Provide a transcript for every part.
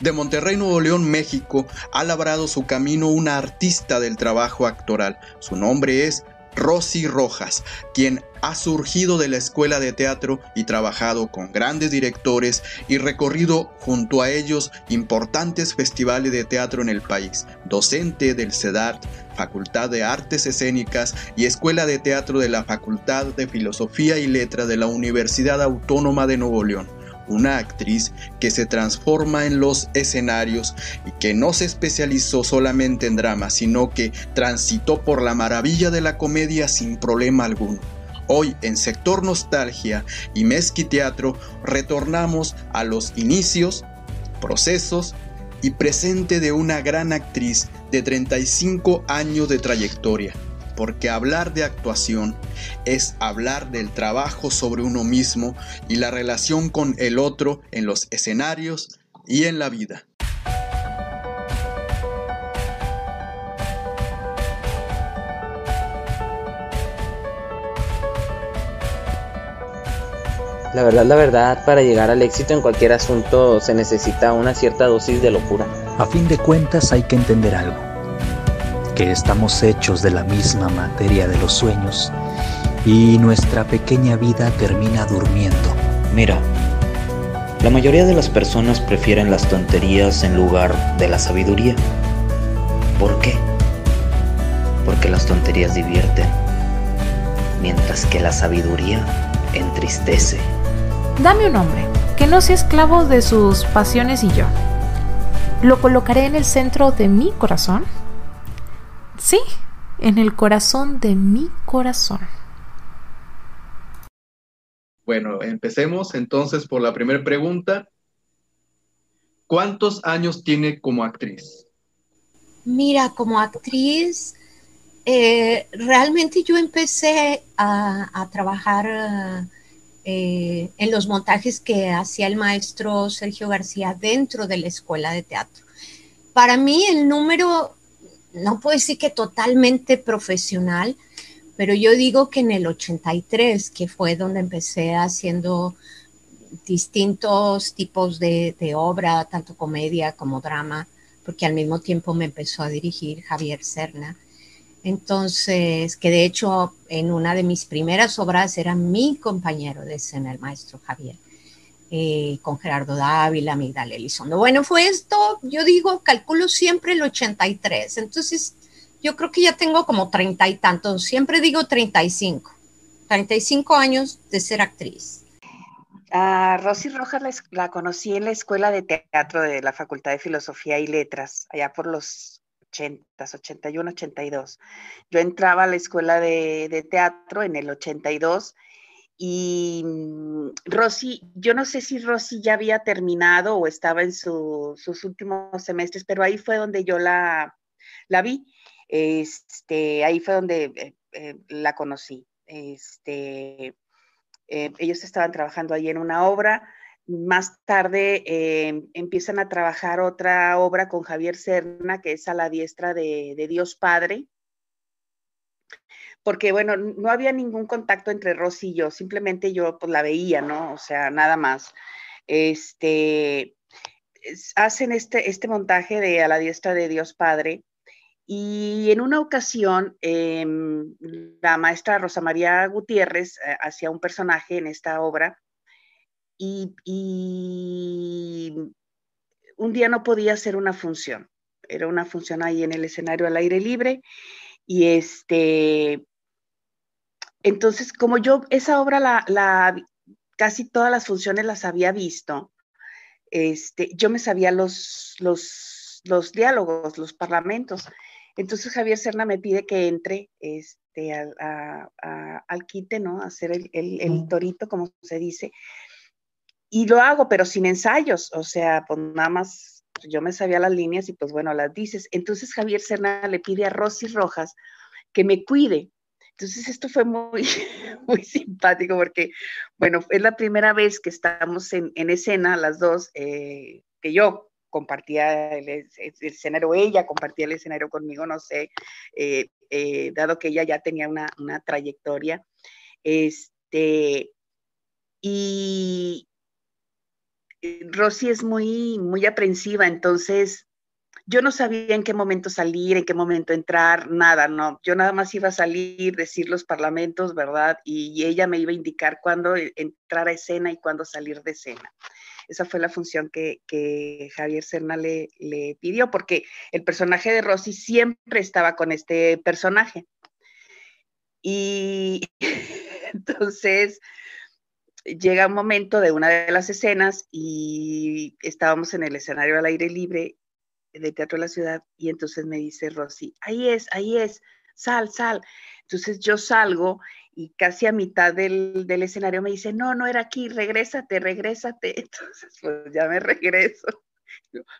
De Monterrey, Nuevo León, México, ha labrado su camino una artista del trabajo actoral. Su nombre es Rosy Rojas, quien ha surgido de la escuela de teatro y trabajado con grandes directores y recorrido junto a ellos importantes festivales de teatro en el país. Docente del CEDART, Facultad de Artes Escénicas y Escuela de Teatro de la Facultad de Filosofía y Letras de la Universidad Autónoma de Nuevo León una actriz que se transforma en los escenarios y que no se especializó solamente en drama, sino que transitó por la maravilla de la comedia sin problema alguno. Hoy en Sector Nostalgia y Mezqui Teatro retornamos a los inicios, procesos y presente de una gran actriz de 35 años de trayectoria porque hablar de actuación es hablar del trabajo sobre uno mismo y la relación con el otro en los escenarios y en la vida. La verdad, la verdad, para llegar al éxito en cualquier asunto se necesita una cierta dosis de locura. A fin de cuentas hay que entender algo que estamos hechos de la misma materia de los sueños y nuestra pequeña vida termina durmiendo. Mira, la mayoría de las personas prefieren las tonterías en lugar de la sabiduría. ¿Por qué? Porque las tonterías divierten, mientras que la sabiduría entristece. Dame un hombre, que no sea esclavo de sus pasiones y yo. Lo colocaré en el centro de mi corazón Sí, en el corazón de mi corazón. Bueno, empecemos entonces por la primera pregunta. ¿Cuántos años tiene como actriz? Mira, como actriz, eh, realmente yo empecé a, trabajar eh, en los montajes que hacía el maestro Sergio García dentro de la escuela de teatro. Para mí el número no puedo decir que totalmente profesional, pero yo digo que en el 83, que fue donde empecé haciendo distintos tipos de, obra, tanto comedia como drama, porque al mismo tiempo me empezó a dirigir Javier Serna. Entonces, que de hecho en una de mis primeras obras era mi compañero de escena, el maestro Javier. Eh, con Gerardo Dávila, Migdal Elizondo. Bueno, fue esto, yo digo, calculo siempre el 83, entonces yo creo que ya tengo como treinta y tantos, siempre digo 35, 35 años de ser actriz. A Rosy Rojas la, la, conocí en la Escuela de Teatro de la Facultad de Filosofía y Letras, allá por los 80, 81, 82. Yo entraba a la Escuela de, de Teatro en el 82 y mm, Rosy, yo no sé si Rosy ya había terminado o estaba en sus últimos semestres, pero ahí fue donde yo la, la vi. Este, ahí fue donde eh, eh, la conocí. Este, eh, ellos estaban trabajando ahí en una obra. Más tarde empiezan a trabajar otra obra con Javier Serna, que es a la diestra de, de Dios Padre porque bueno, no había ningún contacto entre Rosy y yo, simplemente yo pues la veía, ¿no? O sea, nada más. Este, hacen este, este montaje de A la diestra de Dios Padre y en una ocasión em, la maestra Rosa María Gutiérrez eh, hacía un personaje en esta obra y, y un día no podía hacer una función, era una función ahí en el escenario al aire libre y este entonces, como yo esa obra la, casi todas las funciones las había visto, este, yo me sabía los, los, los diálogos, los parlamentos. Entonces Javier Serna me pide que entre este, al quite, ¿no? A hacer el, el, torito, como se dice. Y lo hago, pero sin ensayos, o sea, pues nada más yo me sabía las líneas y pues bueno, las dices. Entonces Javier Serna le pide a Rosy Rojas que me cuide, entonces esto fue muy, muy simpático porque, bueno, es la primera vez que estamos en, escena las dos, eh, que yo compartía el, escenario, ella compartía el escenario conmigo, no sé, eh, eh, dado que ella ya tenía una, una trayectoria. Este, y Rosy es muy, muy aprensiva, entonces yo no sabía en qué momento salir, en qué momento entrar, nada, no. Yo nada más iba a salir, decir los parlamentos, ¿verdad? Y, ella me iba a indicar cuándo e, entrar a escena y cuándo salir de escena. Esa fue la función que, Javier Serna le, le, pidió, porque el personaje de Rosy siempre estaba con este personaje. Y entonces llega un momento de una de las escenas y estábamos en el escenario al aire libre de Teatro de la Ciudad y entonces me dice Rosy, ahí es, ahí es, sal, sal. Entonces yo salgo y casi a mitad del, escenario me dice, no, no era aquí, regrésate, regrésate. Entonces pues ya me regreso.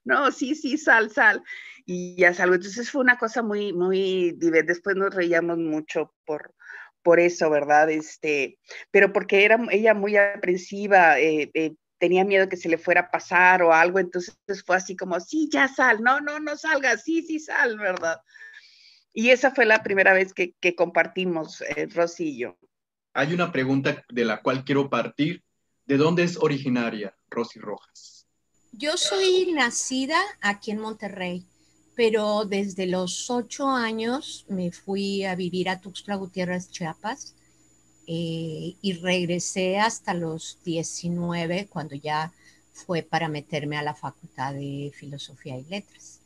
No, sí, sí, sal, sal. Y ya salgo. Entonces fue una cosa muy, muy divertida. Después nos reíamos mucho por, por eso, ¿verdad? Este, pero porque era ella muy aprensiva, eh, eh, tenía miedo que se le fuera a pasar o algo, entonces fue así como, sí, ya sal, no, no, no salga, sí, sí, sal, ¿verdad? Y esa fue la primera vez que, compartimos, eh, Rosy y yo. Hay una pregunta de la cual quiero partir. ¿De dónde es originaria Rosy Rojas? Yo soy nacida aquí en Monterrey, pero desde los ocho años me fui a vivir a Tuxtla Gutiérrez, Chiapas eh, y regresé hasta los 19 cuando ya fue para meterme a la Facultad de Filosofía y Letras.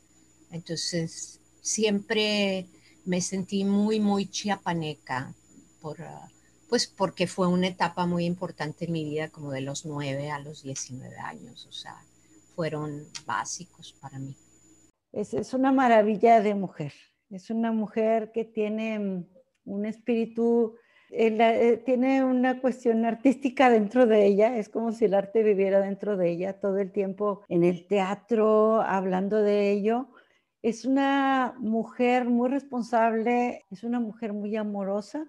Entonces, siempre me sentí muy, muy chiapaneca, por, ah, pues porque fue una etapa muy importante en mi vida, como de los 9 a los 19 años, o sea, fueron básicos para mí. Es, es una maravilla de mujer, es una mujer que tiene mm, un espíritu eh, eh, tiene una cuestión artística dentro de ella, es como si el arte viviera dentro de ella todo el tiempo en el teatro, hablando de ello. Es una mujer muy responsable, es una mujer muy amorosa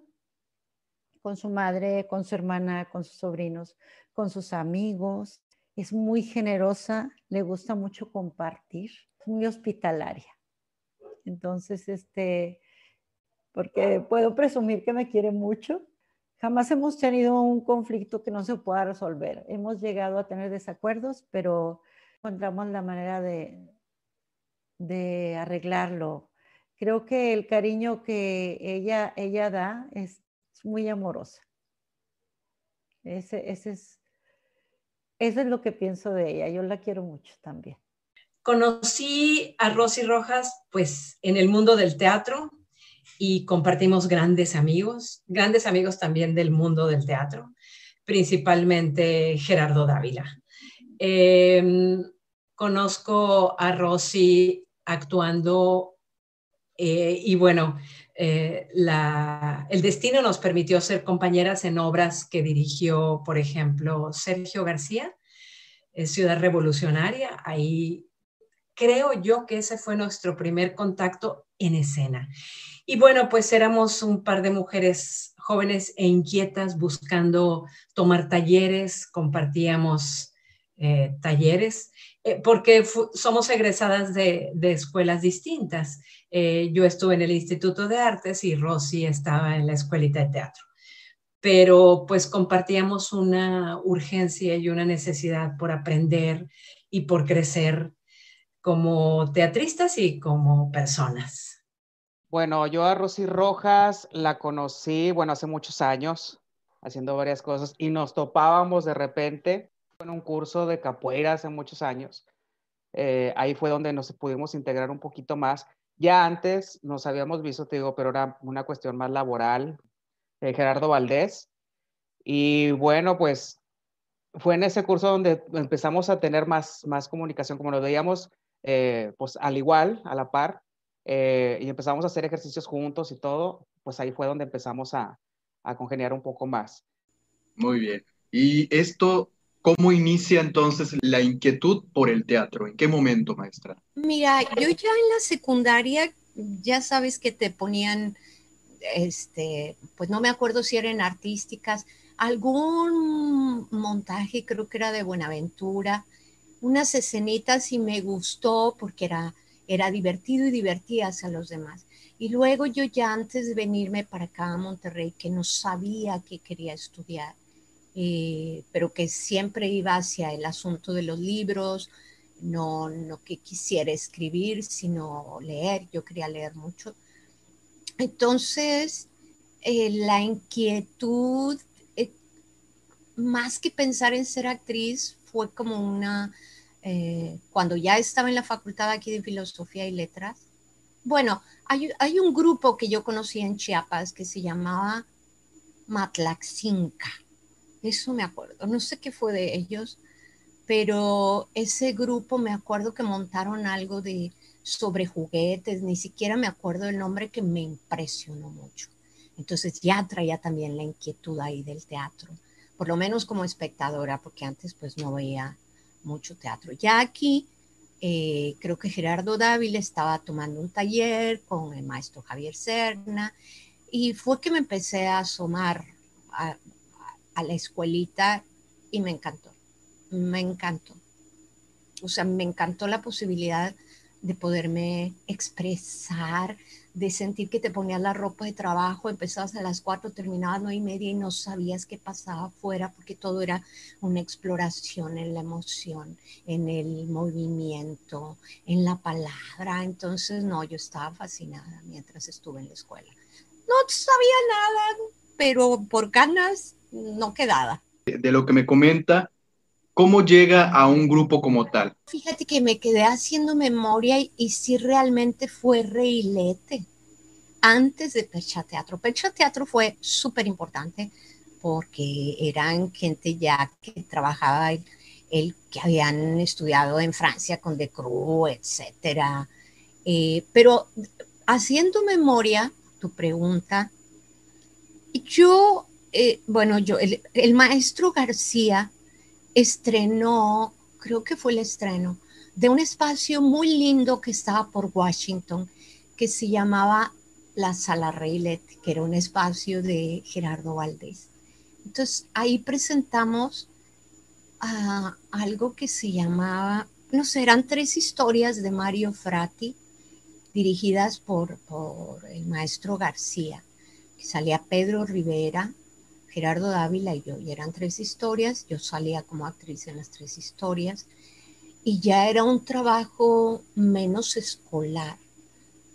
con su madre, con su hermana, con sus sobrinos, con sus amigos. Es muy generosa, le gusta mucho compartir, es muy hospitalaria. Entonces, este, porque puedo presumir que me quiere mucho. Jamás hemos tenido un conflicto que no se pueda resolver. Hemos llegado a tener desacuerdos, pero encontramos la manera de, de arreglarlo. Creo que el cariño que ella, ella da es muy amorosa. Ese, ese es, eso es lo que pienso de ella. Yo la quiero mucho también. Conocí a Rosy Rojas pues en el mundo del teatro, y compartimos grandes amigos, grandes amigos también del mundo del teatro, principalmente Gerardo Dávila. Em, conozco a Rosy actuando eh, y bueno, eh, el destino nos permitió ser compañeras en obras que dirigió, por ejemplo, Sergio García, Ciudad Revolucionaria. Ahí creo yo que ese fue nuestro primer contacto en escena. Y bueno, pues éramos un par de mujeres jóvenes e inquietas buscando tomar talleres, compartíamos eh, talleres, eh, porque somos egresadas de, escuelas distintas. Eh, yo estuve en el Instituto de Artes y Rosy estaba en la escuelita de teatro. Pero pues compartíamos una urgencia y una necesidad por aprender y por crecer como teatristas y como personas. Bueno, yo a Rosy Rojas la conocí, bueno, hace muchos años, haciendo varias cosas, y nos topábamos de repente en un curso de capoeira hace muchos años. Eh, ahí fue donde nos pudimos integrar un poquito más. Ya antes nos habíamos visto, te digo, pero era una cuestión más laboral. Eh, Gerardo Valdés. Y bueno, pues fue en ese curso donde empezamos a tener más, más comunicación, como lo veíamos, eh, pues al igual, a la par, eh, y empezamos a hacer ejercicios juntos y todo, pues ahí fue donde empezamos a, a congeniar un poco más. Muy bien. ¿Y esto cómo inicia entonces la inquietud por el teatro? ¿En qué momento, maestra? Mira, yo ya en la secundaria, ya sabes que te ponían, este, pues no me acuerdo si eran artísticas, algún montaje, creo que era de Buenaventura, unas escenitas y me gustó porque era era divertido y divertías a los demás. Y luego yo ya antes de venirme para acá a Monterrey, que no sabía que quería estudiar, eh, pero que siempre iba hacia el asunto de los libros, no, no que quisiera escribir, sino leer. Yo quería leer mucho. Entonces, eh, la inquietud, eh, más que pensar en ser actriz, fue como una, cuando ya estaba en la facultad aquí de Filosofía y Letras. Bueno, hay, hay un grupo que yo conocí en Chiapas que se llamaba Matlaxinca eso me acuerdo. No sé qué fue de ellos, pero ese grupo me acuerdo que montaron algo de sobre juguetes, ni siquiera me acuerdo el nombre que me impresionó mucho. Entonces ya traía también la inquietud ahí del teatro, por lo menos como espectadora, porque antes pues no veía mucho teatro. Ya aquí eh, creo que Gerardo Dávila estaba tomando un taller con el maestro Javier Serna y fue que me empecé a asomar a, a la escuelita y me encantó, me encantó. O sea, me encantó la posibilidad de poderme expresar, de sentir que te ponías la ropa de trabajo, empezabas a las cuatro, terminabas nueve y media y no sabías qué pasaba afuera porque todo era una exploración en la emoción, en el movimiento, en la palabra. Entonces, no, yo estaba fascinada mientras estuve en la escuela. No sabía nada, pero por ganas no quedaba. De lo que me comenta, ¿cómo llega a un grupo como tal? Fíjate que me quedé haciendo memoria y, si realmente fue Reilete antes de Percha Teatro. Percha Teatro fue súper importante porque eran gente ya que trabajaba, el, que habían estudiado en Francia con De Cruz, etcétera. Eh, pero haciendo memoria, tu pregunta, yo eh, bueno, yo, el, maestro García estrenó, creo que fue el estreno, de un espacio muy lindo que estaba por Washington, que se llamaba la Sala Reilet, que era un espacio de Gerardo Valdés. Entonces ahí presentamos ah, algo que se llamaba, no sé, eran tres historias de Mario Frati dirigidas por, por el maestro García, que salía Pedro Rivera, Gerardo Dávila y yo, y eran tres historias, yo salía como actriz en las tres historias, y ya era un trabajo menos escolar,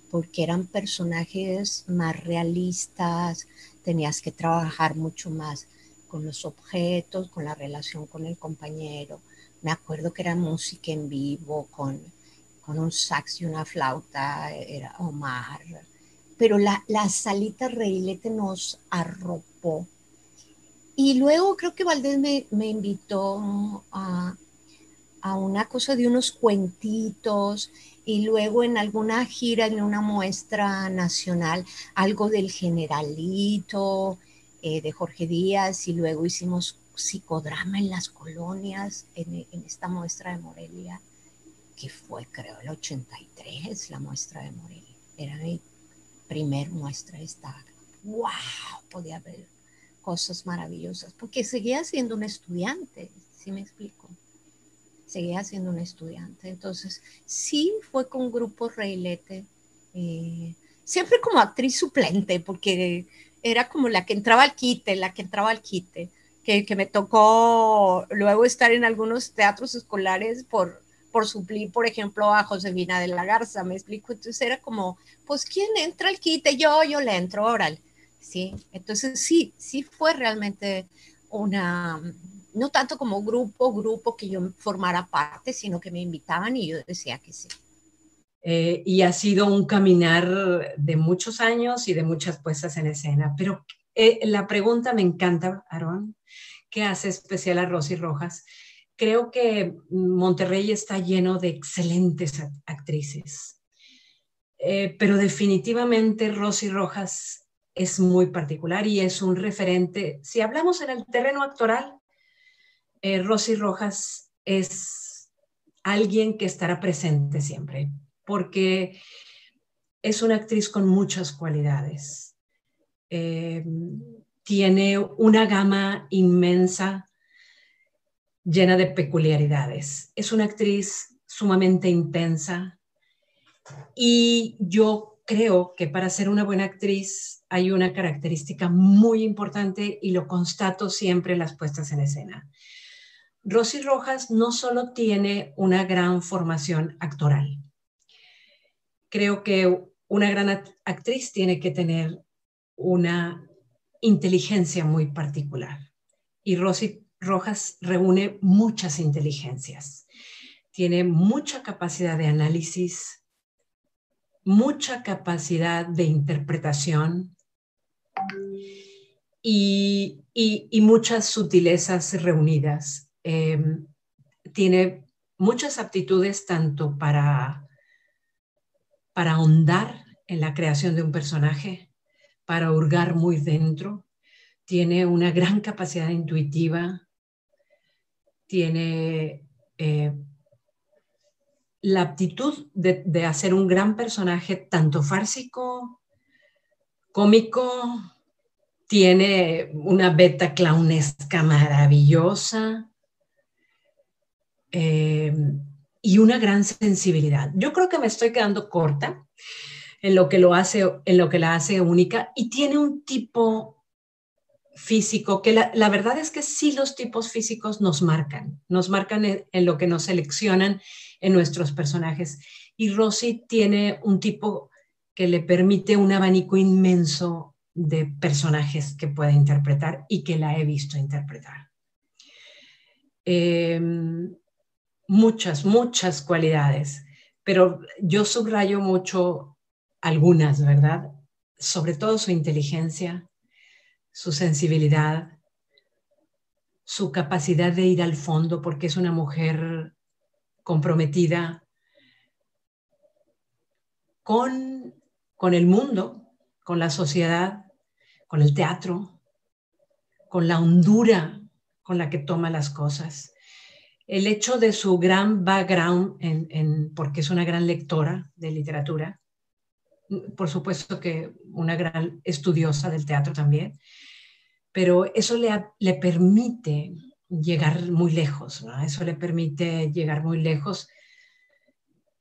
porque eran personajes más realistas, tenías que trabajar mucho más con los objetos, con la relación con el compañero. Me acuerdo que era música en vivo, con, con un sax y una flauta, era Omar. Pero la, la salita reilete nos arropó y luego creo que Valdés me, invitó a, una cosa de unos cuentitos y luego en alguna gira, en una muestra nacional, algo del generalito eh, de Jorge Díaz y luego hicimos psicodrama en las colonias en, en, esta muestra de Morelia, que fue creo el 83, la muestra de Morelia. Era mi primer muestra, estaba, wow, podía ver cosas maravillosas, porque seguía siendo un estudiante, si me explico? Seguía siendo un estudiante. Entonces, sí fue con Grupo Reilete, eh, siempre como actriz suplente, porque era como la que entraba al quite, la que entraba al quite, que, que me tocó luego estar en algunos teatros escolares por, por suplir, por ejemplo, a Josefina de la Garza, me explico. Entonces era como, pues, ¿quién entra al quite? Yo, yo le entro, órale. ¿Sí? Entonces sí, sí fue realmente una, no tanto como grupo, grupo que yo formara parte, sino que me invitaban y yo decía que sí. Eh, y ha sido un caminar de muchos años y de muchas puestas en escena. Pero eh, la pregunta me encanta, Aarón, ¿qué hace especial a Rosy Rojas? Creo que Monterrey está lleno de excelentes actrices, eh, pero definitivamente Rosy Rojas es muy particular y es un referente. Si hablamos en el terreno actoral, eh, Rosy Rojas es alguien que estará presente siempre, porque es una actriz con muchas cualidades. Eh, tiene una gama inmensa, llena de peculiaridades. Es una actriz sumamente intensa y yo creo que para ser una buena actriz hay una característica muy importante y lo constato siempre en las puestas en escena. Rosy Rojas no solo tiene una gran formación actoral, creo que una gran actriz tiene que tener una inteligencia muy particular. Y Rosy Rojas reúne muchas inteligencias. Tiene mucha capacidad de análisis, mucha capacidad de interpretación y, muchas sutilezas reunidas. Em, tiene muchas aptitudes tanto para, para ahondar en la creación de un personaje, para hurgar muy dentro, tiene una gran capacidad intuitiva, tiene eh, la aptitud de, hacer un gran personaje, tanto fársico, cómico, tiene una beta clownesca maravillosa eh, y una gran sensibilidad. Yo creo que me estoy quedando corta en lo que lo hace, en lo que la hace única y tiene un tipo físico, que la, verdad es que sí los tipos físicos nos marcan, nos marcan en, lo que nos seleccionan en nuestros personajes. Y Rosy tiene un tipo que le permite un abanico inmenso de personajes que puede interpretar y que la he visto interpretar. Em, muchas, muchas cualidades, pero yo subrayo mucho algunas, ¿verdad? Sobre todo su inteligencia, su sensibilidad, su capacidad de ir al fondo, porque es una mujer comprometida con, con el mundo, con la sociedad, con el teatro, con la hondura con la que toma las cosas. El hecho de su gran background, en, porque es una gran lectora de literatura, por supuesto que una gran estudiosa del teatro también, pero eso le, le permite llegar muy lejos. Eso le permite llegar muy lejos.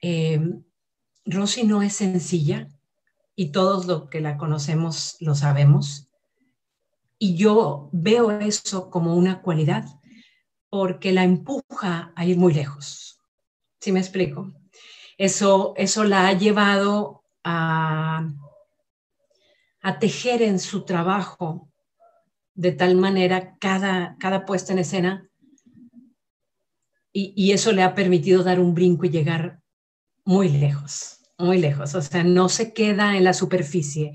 Eh, Rosy no es sencilla y todos los que la conocemos lo sabemos. Y yo veo eso como una cualidad porque la empuja a ir muy lejos. ¿Sí me explico? Eso, eso la ha llevado a tejer en su trabajo de tal manera cada, cada puesta en escena y, eso le ha permitido dar un brinco y llegar muy lejos, muy lejos. O sea, no se queda en la superficie.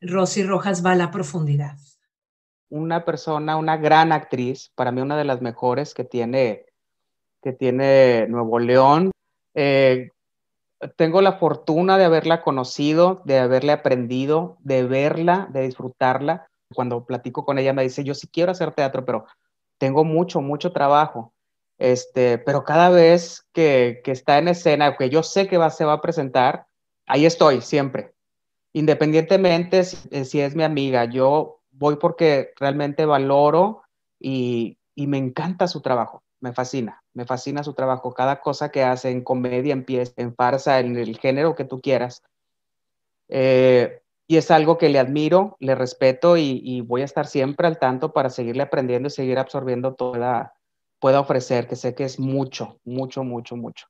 Rosy Rojas va a la profundidad. Una persona, una gran actriz, para mí una de las mejores que tiene, que tiene Nuevo León. Eh, tengo la fortuna de haberla conocido, de haberle aprendido, de verla, de disfrutarla. Cuando platico con ella me dice, yo sí quiero hacer teatro, pero tengo mucho, mucho trabajo. Este, pero cada vez que, está en escena, que yo sé que va, se va a presentar, ahí estoy siempre. Independientemente si, si es mi amiga, yo voy porque realmente valoro y, y me encanta su trabajo me fascina, me fascina su trabajo. Cada cosa que hace en comedia, en pies, en farsa, en el género que tú quieras. Eh, y es algo que le admiro, le respeto y, voy a estar siempre al tanto para seguirle aprendiendo y seguir absorbiendo toda pueda ofrecer, que sé que es mucho, mucho, mucho, mucho.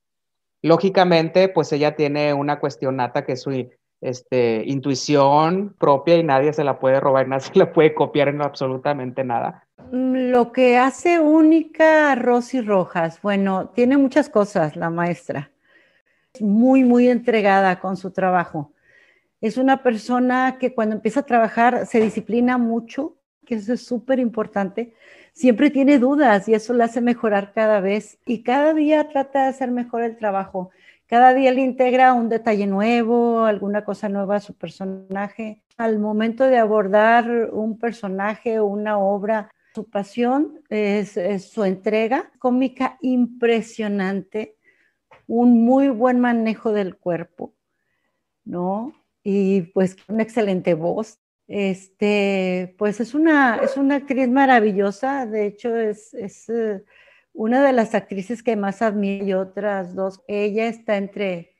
Lógicamente, pues ella tiene una cuestión nata que es su este, intuición propia y nadie se la puede robar, nadie se la puede copiar en absolutamente nada. Mm, lo que hace única a Rosy Rojas, bueno, tiene muchas cosas la maestra. Muy, muy entregada con su trabajo. Es una persona que cuando empieza a trabajar se disciplina mucho, que eso es súper importante. Siempre tiene dudas y eso la hace mejorar cada vez. Y cada día trata de hacer mejor el trabajo. Cada día le integra un detalle nuevo, alguna cosa nueva a su personaje. Al momento de abordar un personaje o una obra, su pasión es, es su entrega cómica impresionante, un muy buen manejo del cuerpo, ¿no? Y pues una excelente voz. Este, pues es una, es una actriz maravillosa, de hecho es, es eh, una de las actrices que más admiro y otras dos. Ella está entre,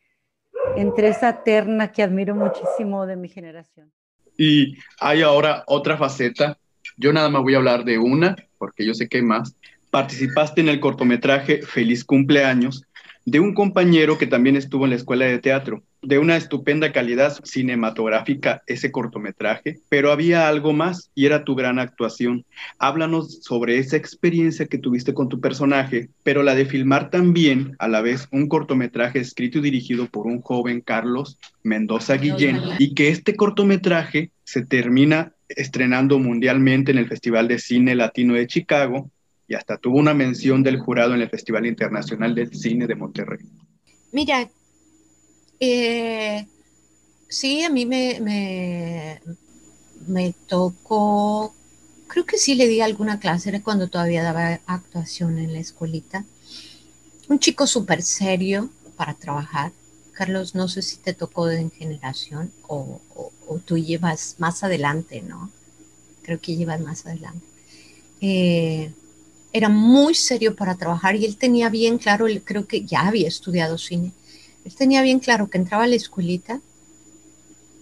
entre esa terna que admiro muchísimo de mi generación. Y hay ahora otra faceta. Yo nada más voy a hablar de una, porque yo sé que hay más. Participaste en el cortometraje Feliz cumpleaños de un compañero que también estuvo en la escuela de teatro de una estupenda calidad cinematográfica ese cortometraje, pero había algo más y era tu gran actuación. Háblanos sobre esa experiencia que tuviste con tu personaje, pero la de filmar también a la vez un cortometraje escrito y dirigido por un joven Carlos Mendoza Guillén y que este cortometraje se termina estrenando mundialmente en el Festival de Cine Latino de Chicago y hasta tuvo una mención del jurado en el Festival Internacional del Cine de Monterrey. Mira, eh, sí, a mí me, me, tocó, creo que sí le di alguna clase, era cuando todavía daba actuación en la escuelita. Un chico súper serio para trabajar. Carlos, no sé si te tocó de generación o, tú llevas más adelante, ¿no? Creo que llevas más adelante. Eh, era muy serio para trabajar y él tenía bien claro, creo que ya había estudiado cine él tenía bien claro que entraba a la escuelita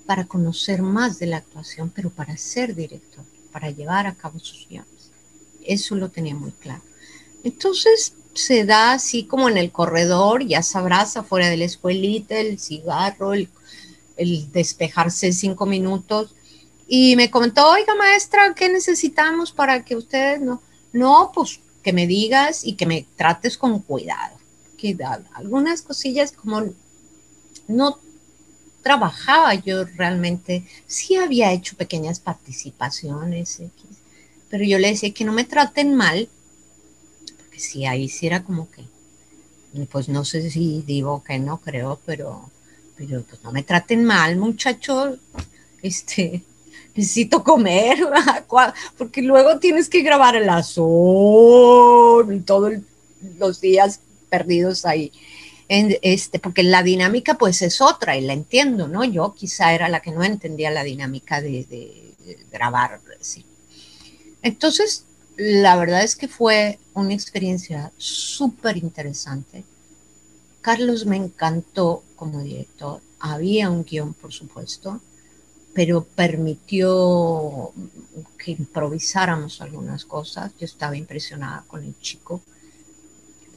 para conocer más de la actuación, pero para ser director, para llevar a cabo sus guiones. Eso lo tenía muy claro. Entonces se da así como en el corredor, ya sabrás, afuera de la escuelita, el cigarro, el, despejarse cinco minutos. Y me comentó, oiga maestra, ¿qué necesitamos para que ustedes no? No, pues que me digas y que me trates con cuidado que algunas cosillas como no trabajaba yo realmente, sí había hecho pequeñas participaciones, pero yo le decía que no me traten mal, porque si ahí sí era como que, pues no sé si digo que no creo, pero, pero pues no me traten mal, muchachos, este, necesito comer, porque luego tienes que grabar el azul y todos los días perdidos ahí. En este, porque la dinámica pues es otra y la entiendo, ¿no? Yo quizá era la que no entendía la dinámica de, grabar, sí. Entonces, la verdad es que fue una experiencia súper interesante. Carlos me encantó como director. Había un guion, por supuesto, pero permitió que improvisáramos algunas cosas. Yo estaba impresionada con el chico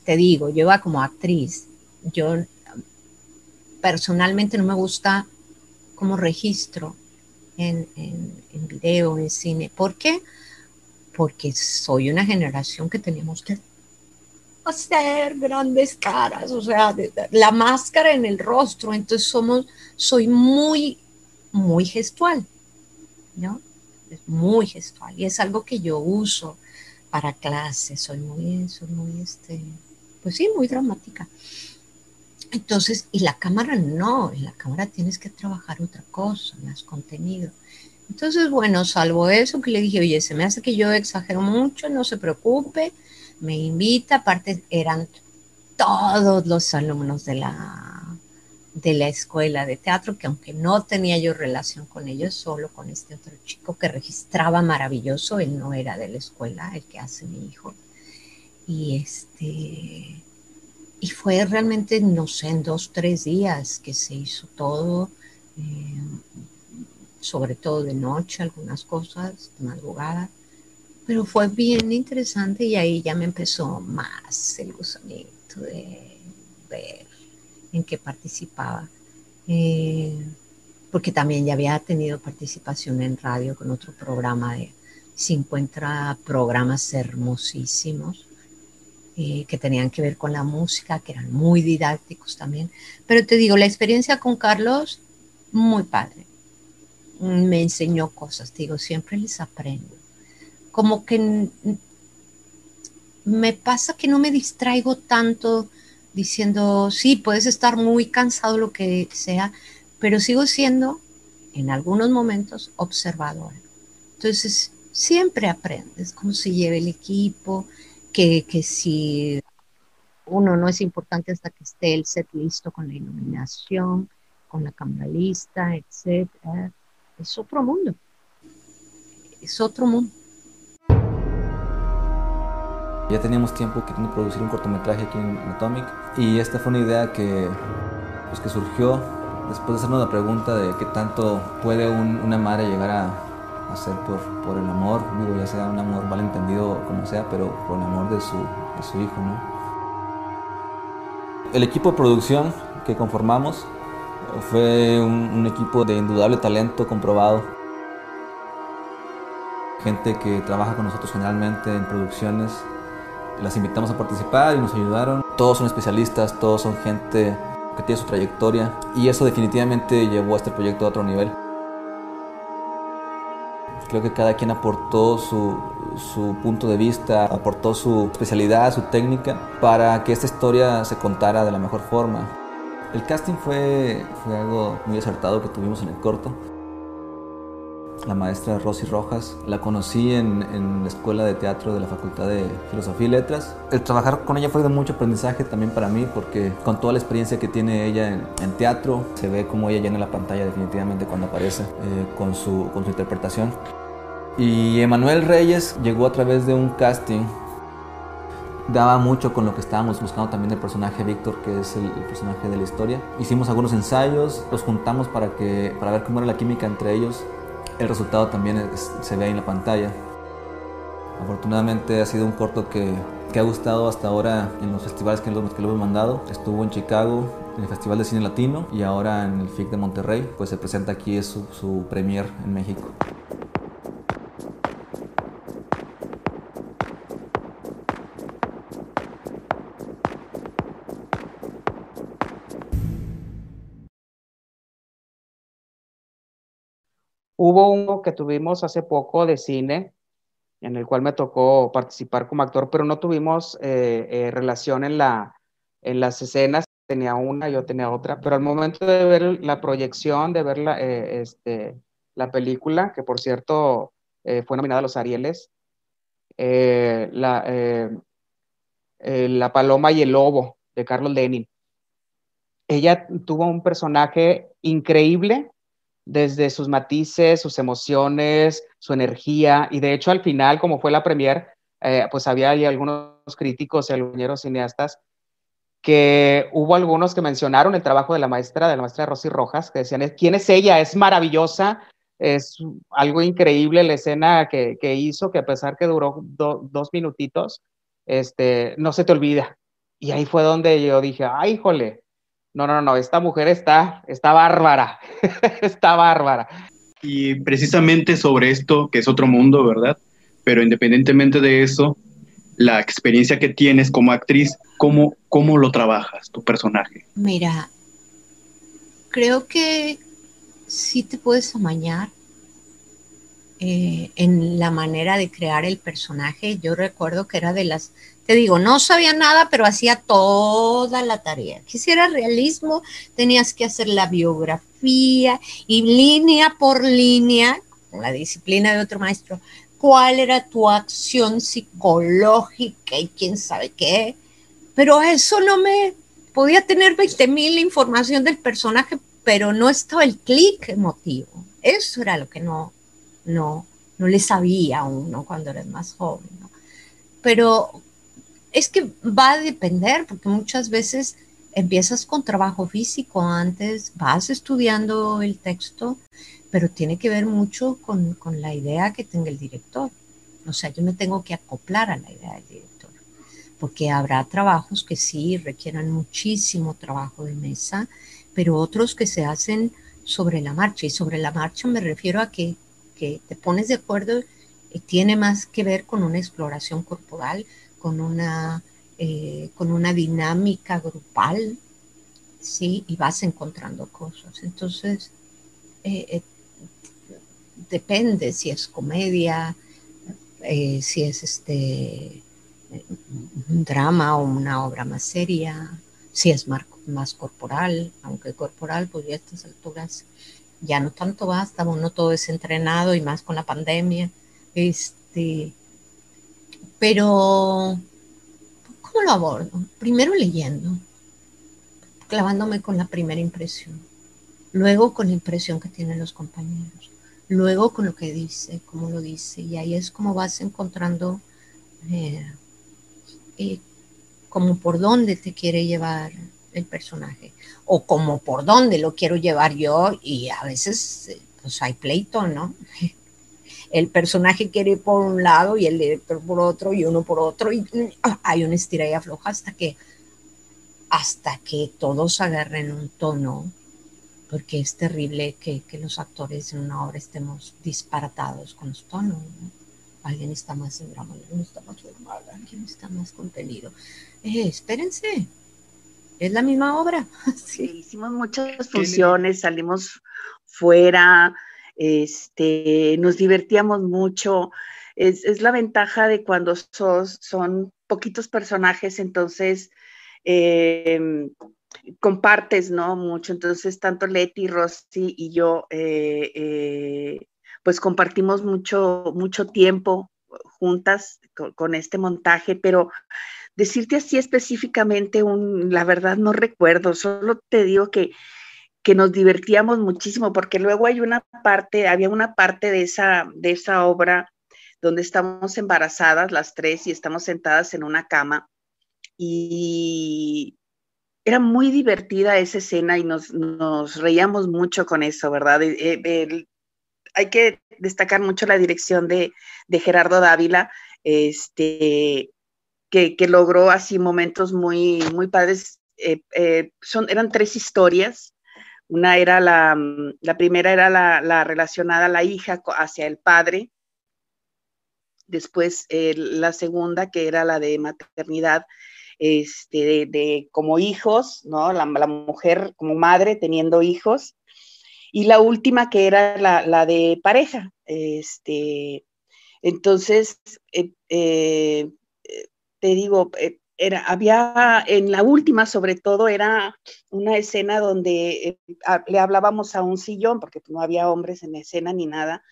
te digo, yo iba como actriz. Yo personalmente no me gusta como registro en, en, video, en cine. ¿Por qué? Porque soy una generación que tenemos que hacer grandes caras, o sea, la máscara en el rostro. Entonces somos, soy muy, muy gestual, ¿no? Muy gestual. Y es algo que yo uso para clases. Soy muy, soy muy, este, pues sí, muy dramática. Entonces, y la cámara no, en la cámara tienes que trabajar otra cosa, más contenido. Entonces, bueno, salvo eso que le dije, oye, se me hace que yo exagero mucho, no se preocupe, me invita, aparte eran todos los alumnos de la, de la escuela de teatro, que aunque no tenía yo relación con ellos, solo con este otro chico que registraba maravilloso, él no era de la escuela, el que hace mi hijo. Y este, y fue realmente, no sé, en dos, tres días que se hizo todo, eh, sobre todo de noche, algunas cosas, de madrugada. Pero fue bien interesante y ahí ya me empezó más el gusanito de ver en qué participaba. Eh, porque también ya había tenido participación en radio con otro programa de 50 programas hermosísimos eh, que tenían que ver con la música, que eran muy didácticos también. Pero te digo, la experiencia con Carlos, muy padre. Me enseñó cosas, te digo, siempre les aprendo. Como que me pasa que no me distraigo tanto diciendo, sí, puedes estar muy cansado, lo que sea, pero sigo siendo, en algunos momentos, observadora. Entonces, siempre aprendes cómo se lleva el equipo, que, si uno no es importante hasta que esté el set listo con la iluminación, con la cámara lista, etc. Es otro mundo. Es otro mundo. Ya teníamos tiempo queriendo producir un cortometraje aquí en Atomic y esta fue una idea que, pues, que surgió después de hacernos la pregunta de qué tanto puede una madre llegar a hacer por, por el amor, digo, ya sea un amor mal entendido como sea, pero por el amor de su, de su hijo, ¿no? El equipo de producción que conformamos fue un, equipo de indudable talento comprobado. Gente que trabaja con nosotros generalmente en producciones. Las invitamos a participar y nos ayudaron. Todos son especialistas, todos son gente que tiene su trayectoria y eso definitivamente llevó a este proyecto a otro nivel. Creo que cada quien aportó su, su, punto de vista, aportó su especialidad, su técnica, para que esta historia se contara de la mejor forma. El casting fue, fue algo muy acertado que tuvimos en el corto. La maestra Rosy Rojas, la conocí en, en, la escuela de teatro de la Facultad de Filosofía y Letras. El trabajar con ella fue de mucho aprendizaje también para mí, porque con toda la experiencia que tiene ella en, en teatro, se ve cómo ella llena la pantalla definitivamente cuando aparece eh, con, su, con su interpretación. Y Emanuel Reyes llegó a través de un casting. Daba mucho con lo que estábamos buscando también del personaje Víctor, que es el, personaje de la historia. Hicimos algunos ensayos, los juntamos para, que, para ver cómo era la química entre ellos. El resultado también se ve ahí en la pantalla. Afortunadamente ha sido un corto que, que ha gustado hasta ahora en los festivales que lo, que lo hemos mandado. Estuvo en Chicago, en el Festival de Cine Latino y ahora en el FIC de Monterrey, pues se presenta aquí, es su, su premier en México. Hubo uno que tuvimos hace poco de cine, en el cual me tocó participar como actor, pero no tuvimos eh, eh, relación en, la, en las escenas. Tenía una, yo tenía otra, pero al momento de ver la proyección, de ver la, eh, este, la película, que por cierto fue nominada a los Arieles, la, la Paloma y el Lobo de Carlos Lenin. Ella tuvo un personaje increíble desde sus matices, sus emociones, su energía, y de hecho al final, como fue la premier, eh, pues había ahí algunos críticos y algunos cineastas que hubo algunos que mencionaron el trabajo de la maestra, de la maestra Rosy Rojas, que decían, ¿quién es ella? Es maravillosa, es algo increíble la escena que, hizo, que a pesar que duró dos minutitos, este, no se te olvida. Y ahí fue donde yo dije, ay, híjole, no, no, no, esta mujer está, está bárbara, está bárbara. Y precisamente sobre esto, que es otro mundo, ¿verdad? Pero independientemente de eso, la experiencia que tienes como actriz, ¿cómo, cómo lo trabajas, tu personaje? Mira, creo que sí te puedes amañar eh, en la manera de crear el personaje. Yo recuerdo que era de las te digo, no sabía nada, pero hacía toda la tarea. Quisiera realismo, tenías que hacer la biografía y línea por línea, con la disciplina de otro maestro, cuál era tu acción psicológica y quién sabe qué. Pero eso no me podía tener 20 mil información del personaje, pero no estaba el clic emotivo. Eso era lo que no, no, no le sabía a uno cuando eres más joven. Pero es que va a depender, porque muchas veces empiezas con trabajo físico antes, vas estudiando el texto, pero tiene que ver mucho con, la idea que tenga el director. O sea, yo me tengo que acoplar a la idea del director, porque habrá trabajos que sí requieran muchísimo trabajo de mesa, pero otros que se hacen sobre la marcha. Y sobre la marcha me refiero a que, que te pones de acuerdo y tiene más que ver con una exploración corporal, con una, eh, con una dinámica grupal, ¿sí? Y vas encontrando cosas. Entonces, eh, eh, depende si es comedia, si es este un drama o una obra más seria, si es más, más corporal, aunque corporal, pues ya a estas alturas ya no tanto basta, no todo es entrenado y más con la pandemia. Este, pero, ¿cómo lo abordo? Primero leyendo, clavándome con la primera impresión, luego con la impresión que tienen los compañeros, luego con lo que dice, cómo lo dice, y ahí es como vas encontrando eh, eh, como por dónde te quiere llevar el personaje o como por dónde lo quiero llevar yo y a veces pues hay pleito, ¿no? El personaje quiere ir por un lado y el director por otro y uno por otro y ah, hay una estira y afloja hasta que hasta que todos agarren un tono porque es terrible que, los actores en una obra estemos disparatados con los tonos. Alguien está más en drama, alguien está más formal, alguien está más contenido. Eh, espérense, es la misma obra. sí. hicimos muchas funciones, salimos fuera, este, nos divertíamos mucho. Es, la ventaja de cuando son poquitos personajes, entonces em, compartes, ¿no? Mucho. Entonces, tanto Leti, Rossi y yo, eh, eh, pues compartimos mucho, mucho tiempo juntas con, este montaje, pero decirte así específicamente, la verdad no recuerdo, solo te digo que, que nos divertíamos muchísimo, porque luego hay una parte, había una parte de esa, de esa obra donde estamos embarazadas las tres y estamos sentadas en una cama y era muy divertida esa escena y nos, reíamos mucho con eso, ¿verdad? Eh, hay que destacar mucho la dirección de, Gerardo Dávila, este, que, logró así momentos muy, muy padres. Eh, eh, son, eran tres historias. Una era la, la primera era la, la, relacionada a la hija hacia el padre. Después la segunda, que era la de maternidad, este, de, como hijos, ¿no? La, mujer como madre teniendo hijos. Y la última que era la, de pareja. Este, entonces, eh, eh, te digo, eh, era, había en la última sobre todo era una escena donde le hablábamos a un sillón, porque no había hombres en escena ni nada.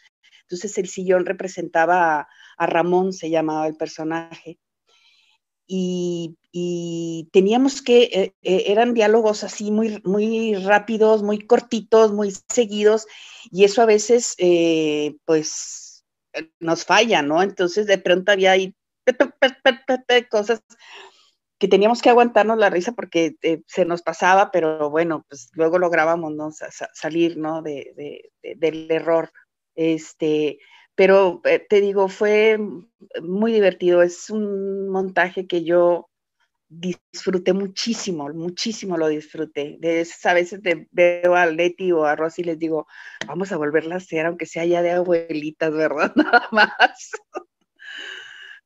Entonces el sillón representaba a Ramón, se llamaba el personaje y, teníamos que, eh, eh, eran diálogos así muy, muy rápidos, muy cortitos, muy seguidos, y eso a veces, eh, pues, nos falla, ¿no? Entonces, de pronto había ahí cosas que teníamos que aguantarnos la risa porque se nos pasaba, pero bueno, pues luego lográbamos ¿no? salir, ¿no? De, del error. Este, pero eh, te digo, fue muy divertido. Es un montaje que yo disfruté muchísimo, muchísimo lo disfruté. A veces veo a Leti o a Rosy y les digo, vamos a volverla a hacer, aunque sea ya de abuelitas, ¿verdad? Nada más.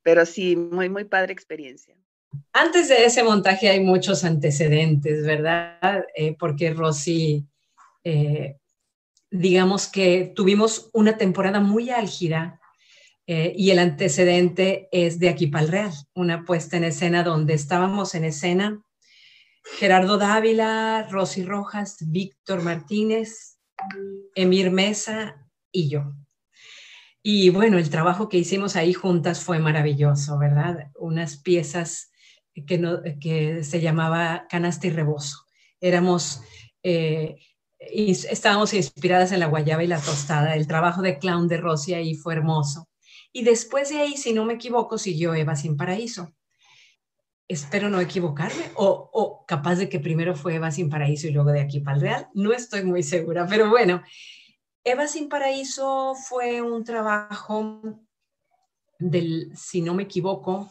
Pero sí, muy, muy padre experiencia. Antes de ese montaje hay muchos antecedentes, ¿verdad? Eh, porque Rosy eh, digamos que tuvimos una temporada muy álgida eh, y el antecedente es de aquí para el Real, una puesta en escena donde estábamos en escena Gerardo Dávila, Rosy Rojas, Víctor Martínez, Emir Mesa y yo. Y bueno, el trabajo que hicimos ahí juntas fue maravilloso, ¿verdad? Unas piezas que, se llamaba Canasta y Rebozo. Éramos eh, y estábamos inspiradas en la guayaba y la tostada. El trabajo de clown de Rosy ahí fue hermoso. Y después de ahí, si no me equivoco, siguió Eva sin paraíso. Espero no equivocarme, o, o capaz de que primero fue Eva sin paraíso y luego de aquí para el Real. No estoy muy segura, pero bueno, Eva sin paraíso fue un trabajo del, si no me equivoco,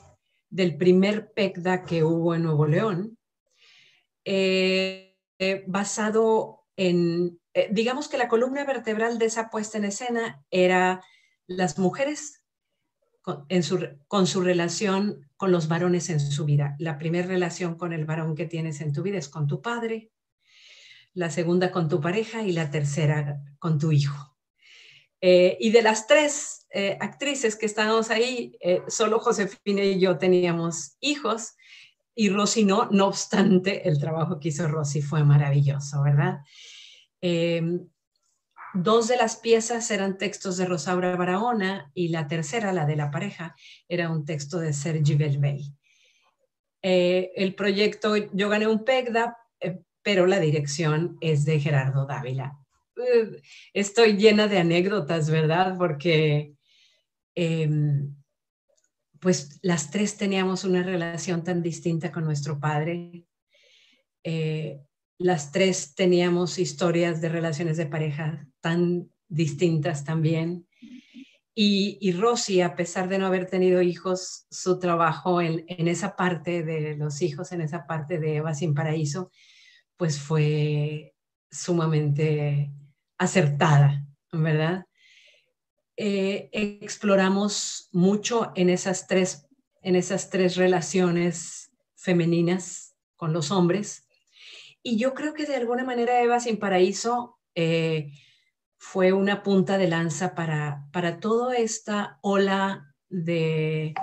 del primer PECDA que hubo en Nuevo León, eh, eh, basado eh, digamos que la columna vertebral de esa puesta en escena era las mujeres con, su, relación con los varones en su vida. La primera relación con el varón que tienes en tu vida es con tu padre, la segunda con tu pareja y la tercera con tu hijo. Eh, y de las tres eh, actrices que estábamos ahí, solo Josefina y yo teníamos hijos y Rosy no, no obstante, el trabajo que hizo Rosy fue maravilloso, ¿verdad? Dos de las piezas eran textos de Rosaura Barahona y la tercera, la de la pareja, era un texto de Sergi Belbey. Eh, el proyecto, yo gané un PECDA, eh, pero la dirección es de Gerardo Dávila. Estoy llena de anécdotas, ¿verdad? Porque em, pues las tres teníamos una relación tan distinta con nuestro padre. eh, las tres teníamos historias de relaciones de pareja tan distintas también. Y, y Rosy, a pesar de no haber tenido hijos, su trabajo en, en, esa parte de los hijos, en esa parte de Eva sin paraíso, pues fue sumamente acertada, ¿verdad? Eh, exploramos mucho en esas, tres, en esas tres relaciones femeninas con los hombres. Y yo creo que de alguna manera Eva sin paraíso eh, fue una punta de lanza para, para toda esta ola de,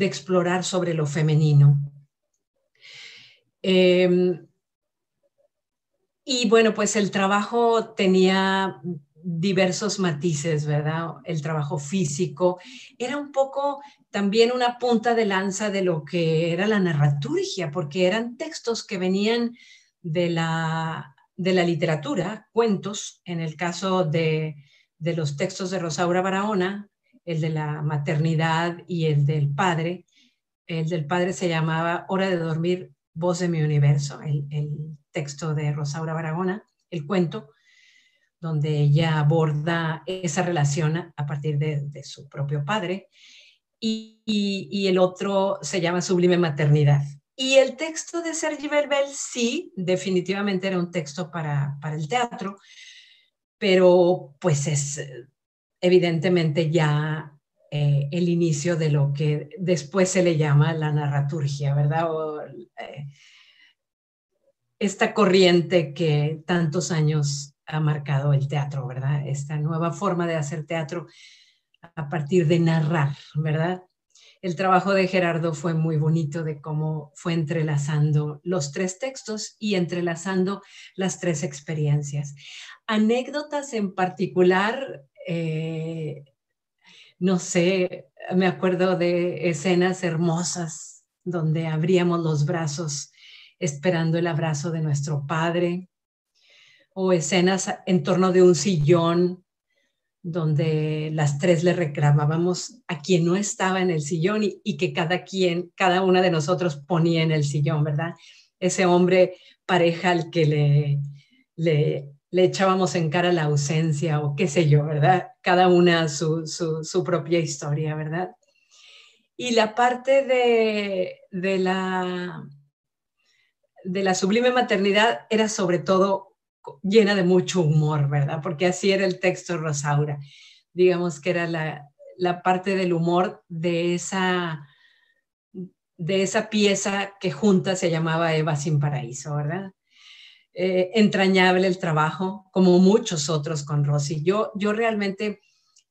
explorar sobre lo femenino. Em, y bueno, pues el trabajo tenía diversos matices, ¿verdad? El trabajo físico era un poco también una punta de lanza de lo que era la narraturgia, porque eran textos que venían de la de la literatura, cuentos, en el caso de, los textos de Rosaura Barahona, el de la maternidad y el del padre. El del padre se llamaba Hora de dormir, voz de mi universo, el, texto de Rosaura Barahona, el cuento, donde ella aborda esa relación a partir de, su propio padre. Y, y, el otro se llama Sublime Maternidad. Y el texto de Sergi Verbel sí, definitivamente era un texto para, el teatro, pero pues es evidentemente ya eh, el inicio de lo que después se le llama la narraturgia, ¿verdad? Eh, esta corriente que tantos años ha marcado el teatro, ¿verdad? Esta nueva forma de hacer teatro a partir de narrar, ¿verdad? el trabajo de Gerardo fue muy bonito de cómo fue entrelazando los tres textos y entrelazando las tres experiencias. Anécdotas en particular, eh, no sé, me acuerdo de escenas hermosas donde abríamos los brazos esperando el abrazo de nuestro padre, o escenas en torno de un sillón donde las tres le reclamábamos a quien no estaba en el sillón y, que cada quien, cada una de nosotros ponía en el sillón, ¿verdad? Ese hombre pareja al que le, le, echábamos en cara la ausencia o qué sé yo, ¿verdad? Cada una su, su, propia historia, ¿verdad? Y la parte de, de, la, de la sublime maternidad era sobre todo llena de mucho humor, ¿verdad? Porque así era el texto Rosaura. Digamos que era la, parte del humor de esa, de esa pieza que junta se llamaba Eva sin paraíso, ¿verdad? Eh, entrañable el trabajo, como muchos otros con Rosy. Yo, yo realmente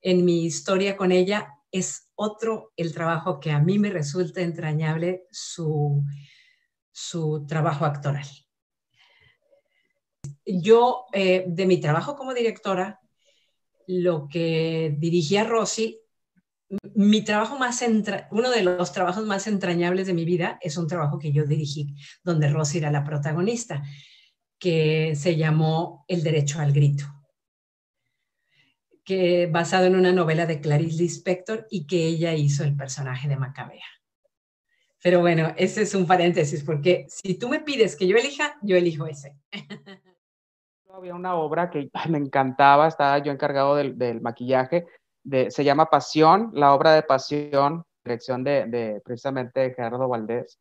en mi historia con ella es otro el trabajo que a mí me resulta entrañable su, su trabajo actoral yo, eh, de mi trabajo como directora, lo que dirigí a Rosy, mi trabajo más, uno de los trabajos más entrañables de mi vida es un trabajo que yo dirigí, donde Rosy era la protagonista, que se llamó El Derecho al Grito, que basado en una novela de Clarice Lispector y que ella hizo el personaje de Macabea. Pero bueno, ese es un paréntesis, porque si tú me pides que yo elija, yo elijo ese. había una obra que me encantaba, estaba yo encargado del, maquillaje, se llama Pasión, la obra de Pasión, dirección de, precisamente Gerardo Valdés.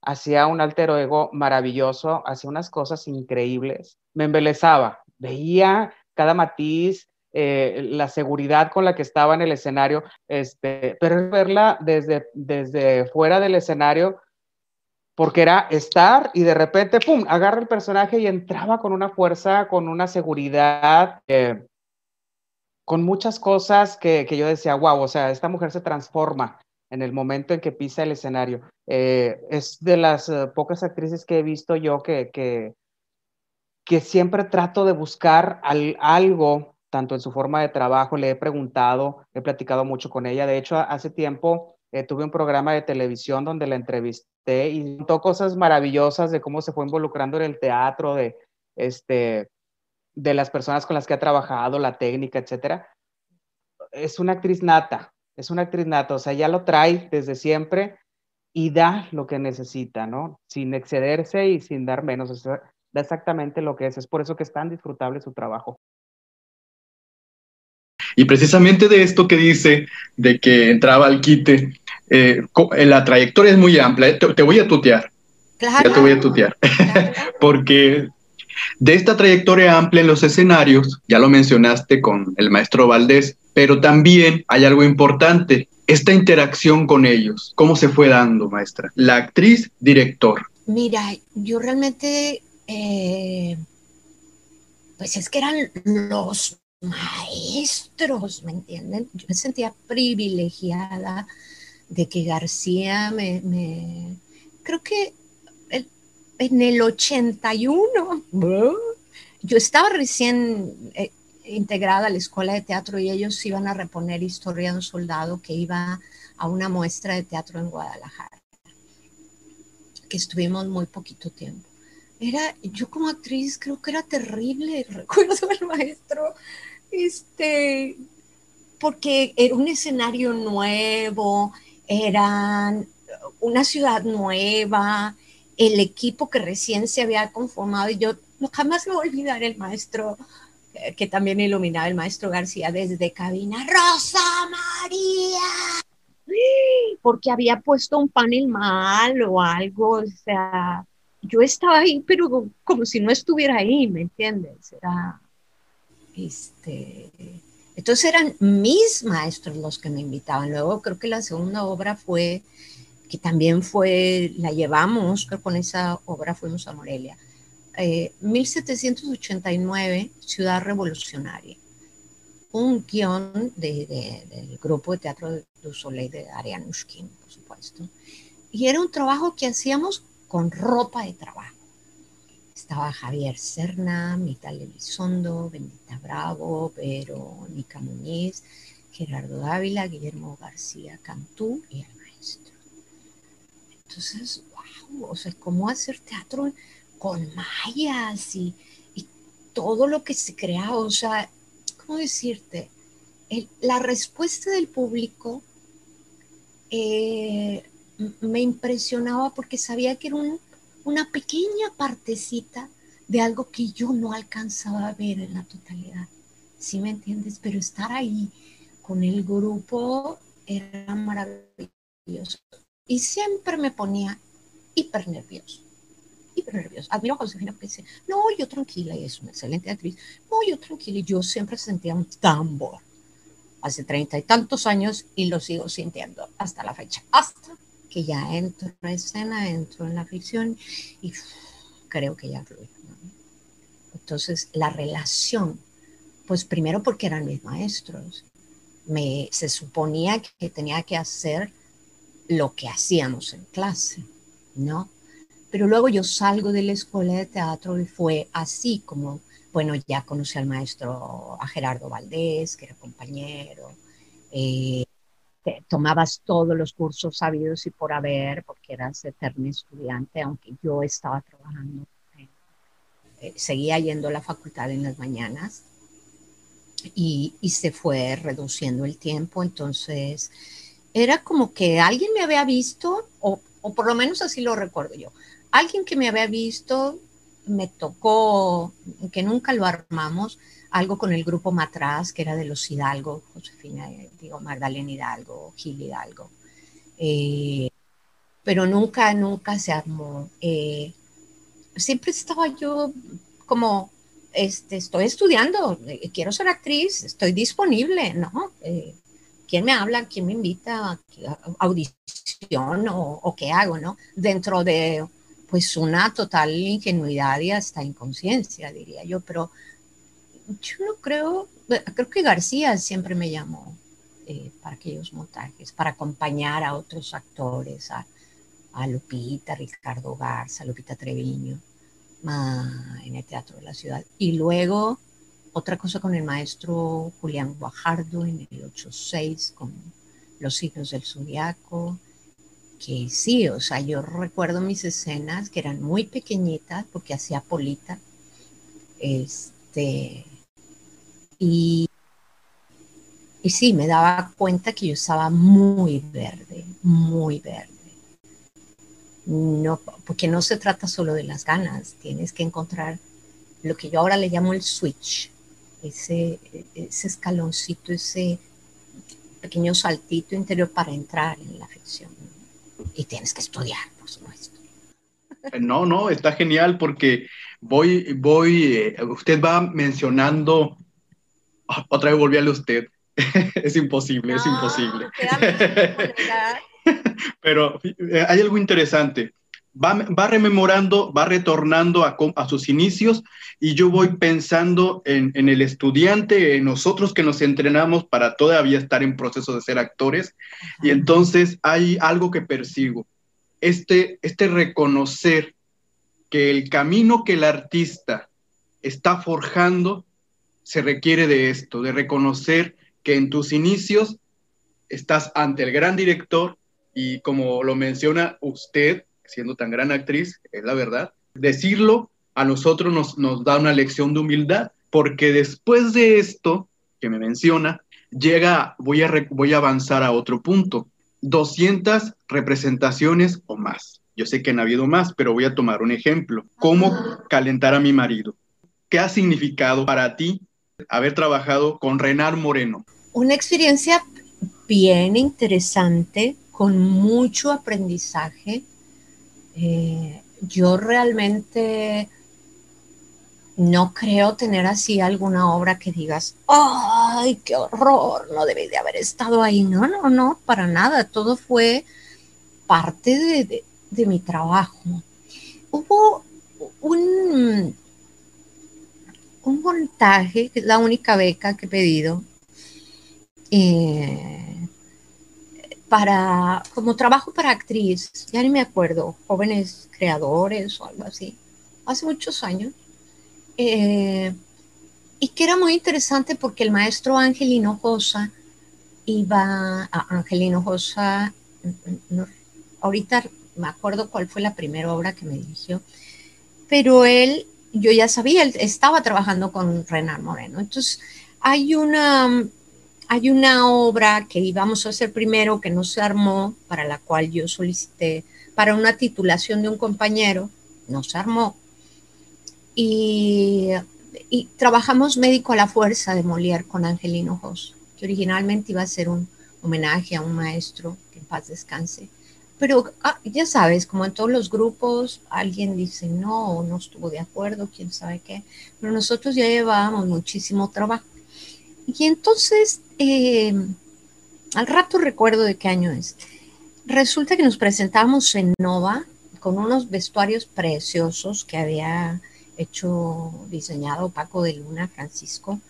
Hacía un alter ego maravilloso, hacía unas cosas increíbles, me embelezaba, veía cada matiz, eh, la seguridad con la que estaba en el escenario, este, pero verla desde, desde fuera del escenario porque era estar y de repente, ¡pum!, agarra el personaje y entraba con una fuerza, con una seguridad, eh, con muchas cosas que, yo decía, wow, o sea, esta mujer se transforma en el momento en que pisa el escenario. Eh, es de las pocas actrices que he visto yo que, que, siempre trato de buscar algo, tanto en su forma de trabajo, le he preguntado, he platicado mucho con ella. De hecho, hace tiempo tuve un programa de televisión donde la entrevisté y contó cosas maravillosas de cómo se fue involucrando en el teatro, de, este, de las personas con las que ha trabajado, la técnica, etcétera. Es una actriz nata, es una actriz nata, o sea, ya lo trae desde siempre y da lo que necesita, ¿no? Sin excederse y sin dar menos. da exactamente lo que es. Es por eso que es tan disfrutable su trabajo. Y precisamente de esto que dice, de que entraba al quite, eh, la trayectoria es muy amplia. ¿eh? Te, voy a tutear. Claro. Ya te voy a tutear. Porque de esta trayectoria amplia en los escenarios, ya lo mencionaste con el maestro Valdés, pero también hay algo importante, esta interacción con ellos. ¿Cómo se fue dando, maestra? La actriz, director. Mira, yo realmente, eh, pues es que eran los maestros, ¿me entienden? Yo me sentía privilegiada de que García me, creo que en el 81, yo estaba recién eh, integrada a la escuela de teatro y ellos iban a reponer Historia de un soldado que iba a una muestra de teatro en Guadalajara, que estuvimos muy poquito tiempo. Era, yo como actriz creo que era terrible, recuerdo al maestro, este, porque era un escenario nuevo, era una ciudad nueva, el equipo que recién se había conformado y yo jamás me voy a olvidar el maestro eh, que también iluminaba el maestro García desde cabina, Rosa María, porque había puesto un panel mal o algo, o sea, yo estaba ahí, pero como si no estuviera ahí, ¿me entiendes? Era, este, entonces eran mis maestros los que me invitaban. Luego creo que la segunda obra fue, que también fue, la llevamos, creo que con esa obra fuimos a Morelia, 1789, eh, Ciudad Revolucionaria, un guion del grupo de teatro de Du Soleil de Arianushkin, por supuesto. Y era un trabajo que hacíamos con ropa de trabajo. Estaba Javier Serna, Mital Elizondo, Bendita Bravo, Verónica Muñiz, Gerardo Dávila, Guillermo García Cantú y el maestro. Entonces, wow, o sea, ¿cómo hacer teatro con mayas y, todo lo que se creaba, o sea, ¿cómo decirte? la respuesta del público eh, me impresionaba porque sabía que era una pequeña partecita de algo que yo no alcanzaba a ver en la totalidad. ¿Sí me entiendes? Pero estar ahí con el grupo era maravilloso. Y siempre me ponía hiper nervioso hiper nerviosa. Admiro a Josefina porque dice, no, yo tranquila, y es una excelente actriz. No, yo tranquila, y yo siempre sentía un tambor. Hace treinta y tantos años y lo sigo sintiendo hasta la fecha. Hasta que ya entro en escena, entro en la ficción y creo que ya fluye. Entonces, la relación, pues primero porque eran mis maestros. Me, se suponía que tenía que hacer lo que hacíamos en clase, ¿no? Pero luego yo salgo de la escuela de teatro y fue así como, bueno, ya conocí al maestro, a Gerardo Valdés, que era compañero, eh, tomabas todos los cursos sabidos y por haber, porque eras eterno estudiante, aunque yo estaba trabajando, eh, seguía yendo a la facultad en las mañanas y, y se fue reduciendo el tiempo, entonces era como que alguien me había visto, o, o por lo menos así lo recuerdo yo, alguien que me había visto me tocó, que nunca lo armamos, algo con el grupo Matraz, que era de los Hidalgo, Josefina, eh, digo, Magdalena Hidalgo, Gil Hidalgo. Eh, pero nunca, nunca se armó. Eh, siempre estaba yo como, este, estoy estudiando, quiero ser actriz, estoy disponible, ¿no? ¿Quién me habla? ¿Quién me invita? ¿Audición o, o qué hago, no? Dentro de pues una total ingenuidad y hasta inconsciencia, diría yo, pero yo no creo, creo que García siempre me llamó eh, para aquellos montajes, para acompañar a otros actores, a, Lupita, Ricardo Garza, Lupita Treviño, en el Teatro de la Ciudad. Y luego otra cosa con el maestro Julián Guajardo en el 86 con Los hijos del Zodiaco, que sí, o sea, yo recuerdo mis escenas que eran muy pequeñitas porque hacía polita. Este, y, y sí, me daba cuenta que yo estaba muy verde, muy verde. no, porque no se trata solo de las ganas, tienes que encontrar lo que yo ahora le llamo el switch, ese, ese escaloncito, ese pequeño saltito interior para entrar en la ficción. Y tienes que estudiar, por supuesto. No, no, está genial porque voy, voy, eh, usted va mencionando, otra vez volví a usted, es imposible, es imposible. Pero eh, hay algo interesante. Va, va, rememorando, va retornando a, a, sus inicios y yo voy pensando en, en, el estudiante, en nosotros que nos entrenamos para todavía estar en proceso de ser actores. Y entonces hay algo que persigo, este, este reconocer que el camino que el artista está forjando se requiere de esto, de reconocer que en tus inicios estás ante el gran director y como lo menciona usted, siendo tan gran actriz, es la verdad, decirlo a nosotros nos, da una lección de humildad, porque después de esto que me menciona, llega, voy a, voy a avanzar a otro punto, 200 representaciones o más. Yo sé que han habido más, pero voy a tomar un ejemplo. ¿Cómo calentar a mi marido? ¿Qué ha significado para ti haber trabajado con Renar Moreno? Una experiencia bien interesante, con mucho aprendizaje. Eh, yo realmente no creo tener así alguna obra que digas, ay, qué horror, no debe de haber estado ahí. No, no, no, para nada. Todo fue parte de mi trabajo. Hubo un, un montaje, que es la única beca que he pedido, eh, para, como trabajo para actriz, ya ni me acuerdo, jóvenes creadores o algo así, hace muchos años, eh, y que era muy interesante porque el maestro Ángel Hinojosa iba, a Ángel Hinojosa, ahorita me acuerdo cuál fue la primera obra que me dirigió, pero él, yo ya sabía, él estaba trabajando con Renan Moreno, entonces hay una hay una obra que íbamos a hacer primero que no se armó, para la cual yo solicité para una titulación de un compañero, no se armó. Y, trabajamos Médico a la Fuerza de Molière con Angelino Jos, que originalmente iba a ser un homenaje a un maestro, que en paz descanse. Pero ah, ya sabes, como en todos los grupos, alguien dice no, no estuvo de acuerdo, quién sabe qué. Pero nosotros ya llevábamos muchísimo trabajo. Y entonces eh, al rato recuerdo de qué año es. Resulta que nos presentamos en Nova con unos vestuarios preciosos que había hecho, diseñado Paco de Luna, Francisco.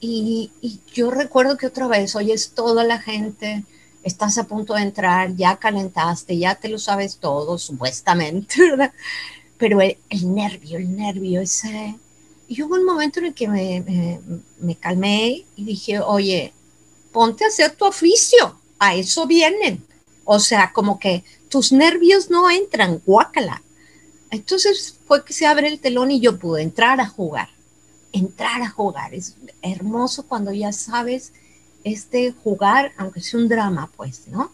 Y, yo recuerdo que otra vez, oyes toda la gente, estás a punto de entrar, ya calentaste, ya te lo sabes todo, supuestamente, ¿verdad? Pero el, nervio, el nervio, ese, y hubo un momento en el que me, calmé y dije, oye, ponte a hacer tu oficio, a eso vienen. O sea, como que tus nervios no entran, guácala. Entonces fue que se abre el telón y yo pude entrar a jugar, entrar a jugar. Es hermoso cuando ya sabes este jugar, aunque sea un drama, pues, ¿no?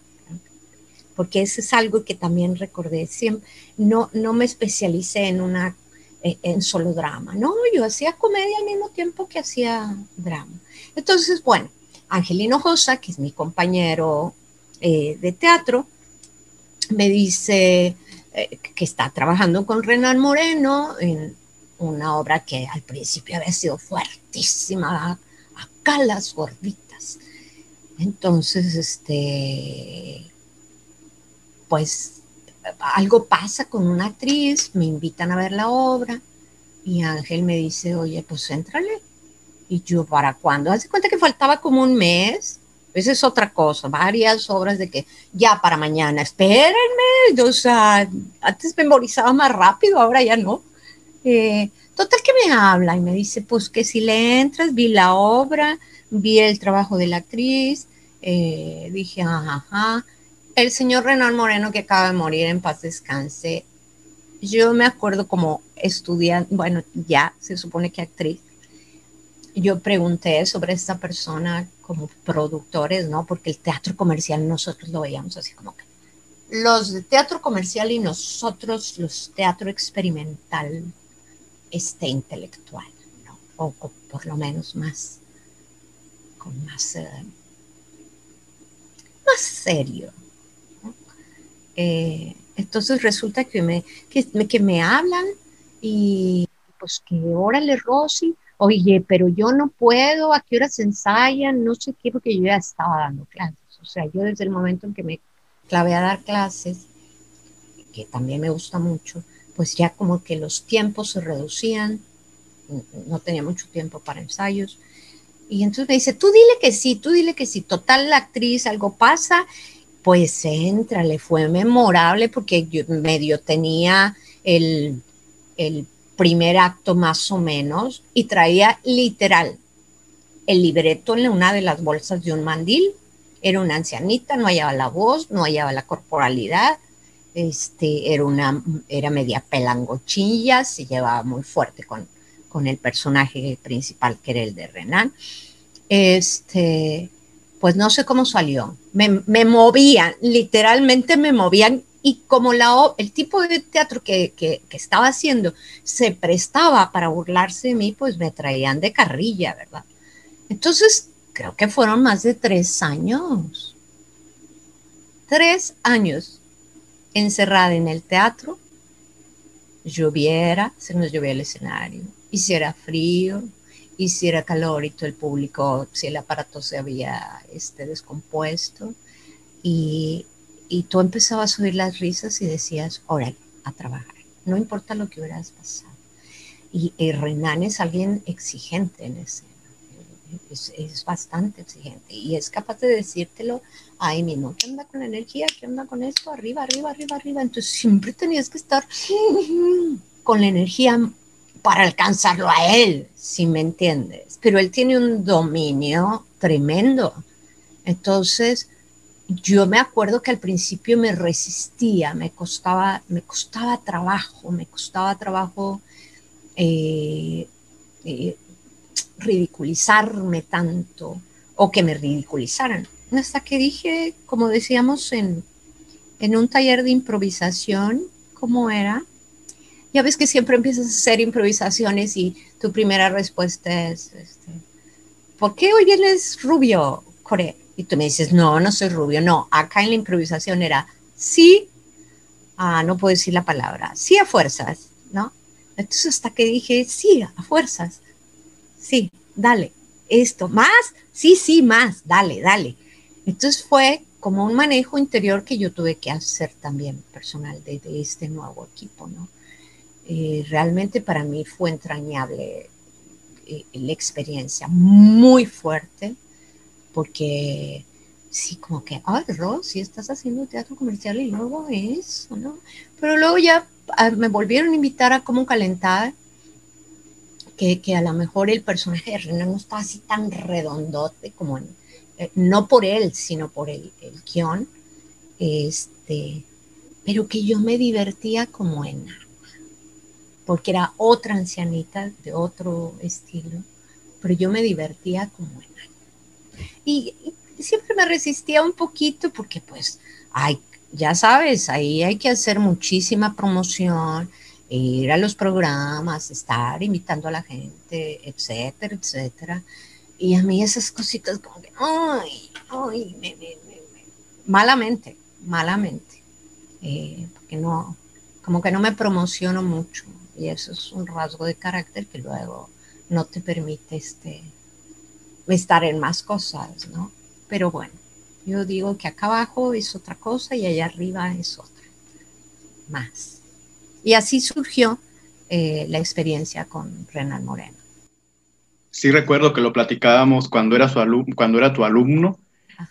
Porque eso es algo que también recordé. Siempre, no, no me especialicé en una eh, en solo drama. No, yo hacía comedia al mismo tiempo que hacía drama. Entonces, bueno, Angelino Josa, que es mi compañero eh, de teatro, me dice eh, que está trabajando con Renan Moreno en una obra que al principio había sido fuertísima, acá las gorditas. Entonces, este, pues algo pasa con una actriz, me invitan a ver la obra y Ángel me dice, oye, pues éntrale. Y yo, ¿para cuándo? Hace cuenta que faltaba como un mes. Esa es otra cosa, varias obras de que ya para mañana, espérenme, o sea, antes memorizaba más rápido, ahora ya no. Eh, total que me habla y me dice, pues que si le entras, vi la obra, vi el trabajo de la actriz, eh, dije, ajá, ajá, el señor Renan Moreno que acaba de morir en paz descanse, yo me acuerdo como estudiante, bueno, ya se supone que actriz, yo pregunté sobre esta persona como productores, ¿no? Porque el teatro comercial nosotros lo veíamos así como que los de teatro comercial y nosotros los teatro experimental, este intelectual, ¿no? o, por lo menos más, más, eh, más serio. Eh, entonces resulta que me, que, que me hablan y pues que órale Rosy, oye, pero yo no puedo, a qué horas ensayan, no sé qué, porque yo ya estaba dando clases. O sea, yo desde el momento en que me clave a dar clases, que también me gusta mucho, pues ya como que los tiempos se reducían, no tenía mucho tiempo para ensayos. Y entonces me dice, tú dile que sí, tú dile que sí, total la actriz, algo pasa, pues entra, le fue memorable porque yo medio tenía el, el primer acto más o menos y traía literal el libreto en una de las bolsas de un mandil. Era una ancianita, no hallaba la voz, no hallaba la corporalidad, este, era, una, era media pelangochilla, se llevaba muy fuerte con, con el personaje principal que era el de Renan. Este, pues no sé cómo salió. Me, movían, literalmente me movían y como la, el tipo de teatro que, que, estaba haciendo se prestaba para burlarse de mí, pues me traían de carrilla, ¿verdad? Entonces, creo que fueron más de tres años. Tres años encerrada en el teatro. Lloviera, se nos llovía el escenario. Hiciera frío, hiciera calor y todo el público, si el aparato se había este, descompuesto. Y y tú empezabas a oír las risas y decías, órale, a trabajar, no importa lo que hubieras pasado. Y, Renan es alguien exigente en escena, es, bastante exigente y es capaz de decírtelo ahí mismo, ¿qué onda con la energía? ¿Qué onda con esto? Arriba, arriba, arriba, arriba. Entonces siempre tenías que estar con la energía para alcanzarlo a él, si me entiendes. Pero él tiene un dominio tremendo. Entonces, yo me acuerdo que al principio me resistía, me costaba, me costaba trabajo, me costaba trabajo eh, eh, ridiculizarme tanto o que me ridiculizaran. Hasta que dije, como decíamos en, un taller de improvisación, ¿cómo era? Ya ves que siempre empiezas a hacer improvisaciones y tu primera respuesta es, este, ¿por qué hoy eres rubio, Corea? y tú me dices, no, no soy rubio, no, acá en la improvisación era sí, ah, no puedo decir la palabra, sí a fuerzas, ¿no? Entonces hasta que dije, sí, a fuerzas, sí, dale, esto, más, sí, sí, más, dale, dale. Entonces fue como un manejo interior que yo tuve que hacer también personal de, este nuevo equipo, ¿no? Eh, realmente para mí fue entrañable eh, la experiencia, muy fuerte, porque sí, como que, ay, si estás haciendo teatro comercial y luego eso, ¿no? Pero luego ya ah, me volvieron a invitar a como calentar, que, que a lo mejor el personaje de Renan no estaba así tan redondote como eh, no por él, sino por el, el guion, este, pero que yo me divertía como en porque era otra ancianita de otro estilo, pero yo me divertía como en y, siempre me resistía un poquito porque pues, ay, ya sabes, ahí hay que hacer muchísima promoción, ir a los programas, estar invitando a la gente, etcétera, etcétera. Y a mí esas cositas como que, ay, ay, me, me, me, malamente, malamente, eh, porque no, como que no me promociono mucho y eso es un rasgo de carácter que luego no te permite este, estar en más cosas, ¿no? Pero bueno, yo digo que acá abajo es otra cosa y allá arriba es otra, más. Y así surgió eh, la experiencia con Renan Moreno. Sí recuerdo que lo platicábamos cuando era, su cuando era tu alumno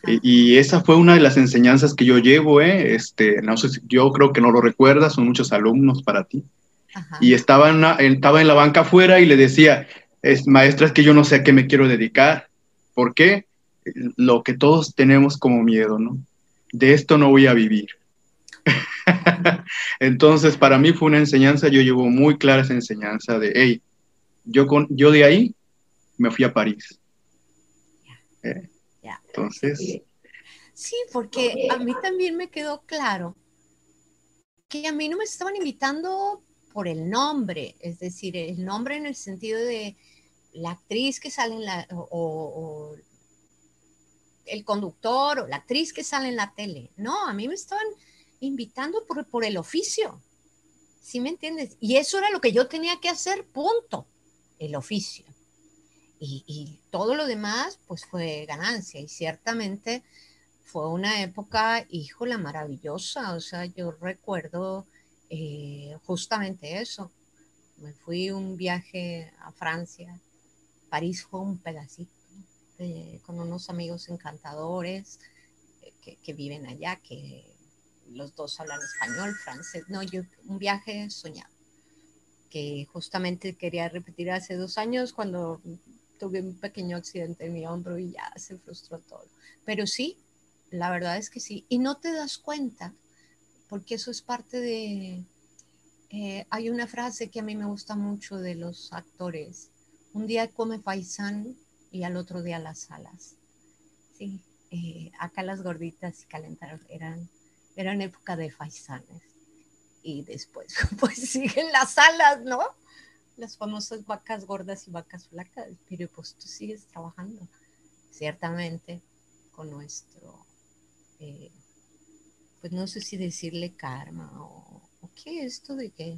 y, esa fue una de las enseñanzas que yo llevo, ¿eh? este, no sé, yo creo que no lo recuerdas, son muchos alumnos para ti. Y estaba en, estaba en la banca afuera y le decía, es, maestra, es que yo no sé a qué me quiero dedicar, ¿Por qué? Lo que todos tenemos como miedo, ¿no? De esto no voy a vivir. Entonces, para mí fue una enseñanza, yo llevo muy clara esa enseñanza de, hey, yo, con, yo de ahí me fui a París. Eh, entonces... Sí, porque a mí también me quedó claro que a mí no me estaban invitando por el nombre, es decir, el nombre en el sentido de la actriz que sale en la, o, el conductor o la actriz que sale en la tele. No, a mí me estaban invitando por, por el oficio. ¿Sí me entiendes? Y eso era lo que yo tenía que hacer, punto, el oficio. Y, y todo lo demás, pues fue ganancia. Y ciertamente fue una época, híjola, maravillosa. O sea, yo recuerdo eh, justamente eso. Me fui un viaje a Francia. París fue un pedacito con unos amigos encantadores eh, que, que, viven allá, que los dos hablan español, francés. No, yo un viaje soñado que justamente quería repetir hace dos años cuando tuve un pequeño accidente en mi hombro y ya se frustró todo. Pero sí, la verdad es que sí. Y no te das cuenta, porque eso es parte de... Eh, hay una frase que a mí me gusta mucho de los actores. Un día come faisán y al otro día las alas. Sí, eh, acá las gorditas y calentaron eran, eran época de faisanes. Y después, pues siguen las alas, ¿no? Las famosas vacas gordas y vacas flacas. Pero pues tú sigues trabajando, ciertamente, con nuestro eh, pues no sé si decirle karma o, qué esto de que,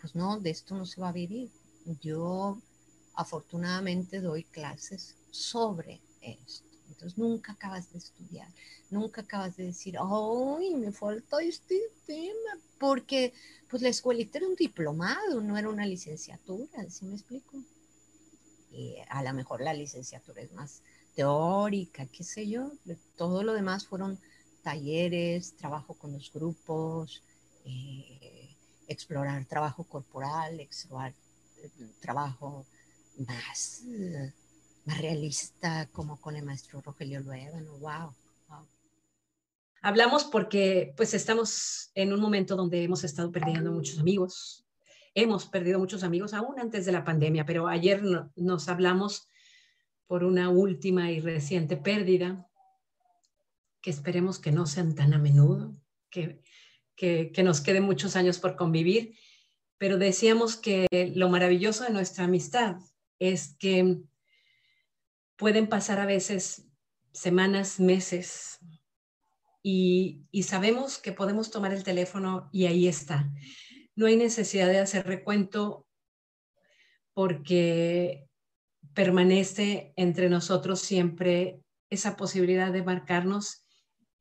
pues no, de esto no se va a vivir. Yo afortunadamente doy clases sobre esto. Entonces nunca acabas de estudiar, nunca acabas de decir, ay, me falta este tema, porque pues la escuelita era un diplomado, no era una licenciatura, ¿sí me explico? Y a lo mejor la licenciatura es más teórica, qué sé yo, todo lo demás fueron talleres, trabajo con los grupos, eh, explorar trabajo corporal, explorar eh, trabajo más, más realista, como con el maestro Rogelio Luevano. Wow, wow. Hablamos porque pues estamos en un momento donde hemos estado perdiendo muchos amigos. Hemos perdido muchos amigos aún antes de la pandemia, pero ayer nos hablamos por una última y reciente pérdida, que esperemos que no sean tan a menudo, que, que, nos queden muchos años por convivir, pero decíamos que lo maravilloso de nuestra amistad es que pueden pasar a veces semanas, meses, y, y, sabemos que podemos tomar el teléfono y ahí está. No hay necesidad de hacer recuento porque permanece entre nosotros siempre esa posibilidad de marcarnos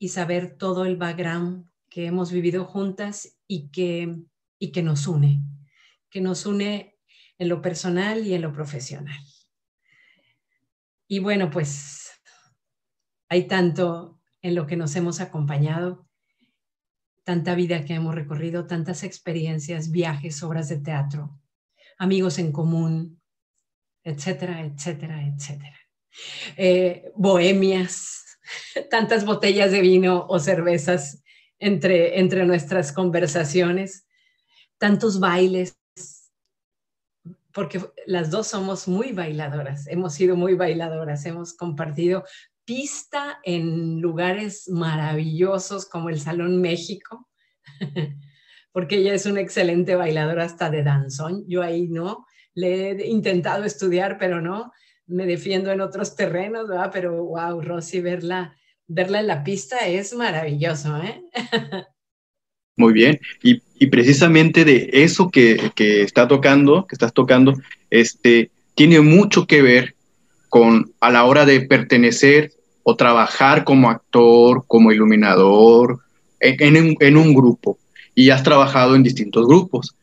y saber todo el background que hemos vivido juntas y que, y que nos une, que nos une en lo personal y en lo profesional. Y bueno, pues hay tanto en lo que nos hemos acompañado, tanta vida que hemos recorrido, tantas experiencias, viajes, obras de teatro, amigos en común, etcétera, etcétera, etcétera. Eh, bohemias, tantas botellas de vino o cervezas entre, entre nuestras conversaciones, tantos bailes, porque las dos somos muy bailadoras, hemos sido muy bailadoras, hemos compartido pista en lugares maravillosos como el Salón México, porque ella es una excelente bailadora hasta de danzón, yo ahí no, le he intentado estudiar, pero no, me defiendo en otros terrenos, ¿verdad? Pero wow, Rosy, verla, verla en la pista es maravilloso, ¿eh? Muy bien, y, y precisamente de eso que, que, está tocando, que estás tocando, este, tiene mucho que ver con a la hora de pertenecer o trabajar como actor, como iluminador, en, en, un grupo. Y has trabajado en distintos grupos.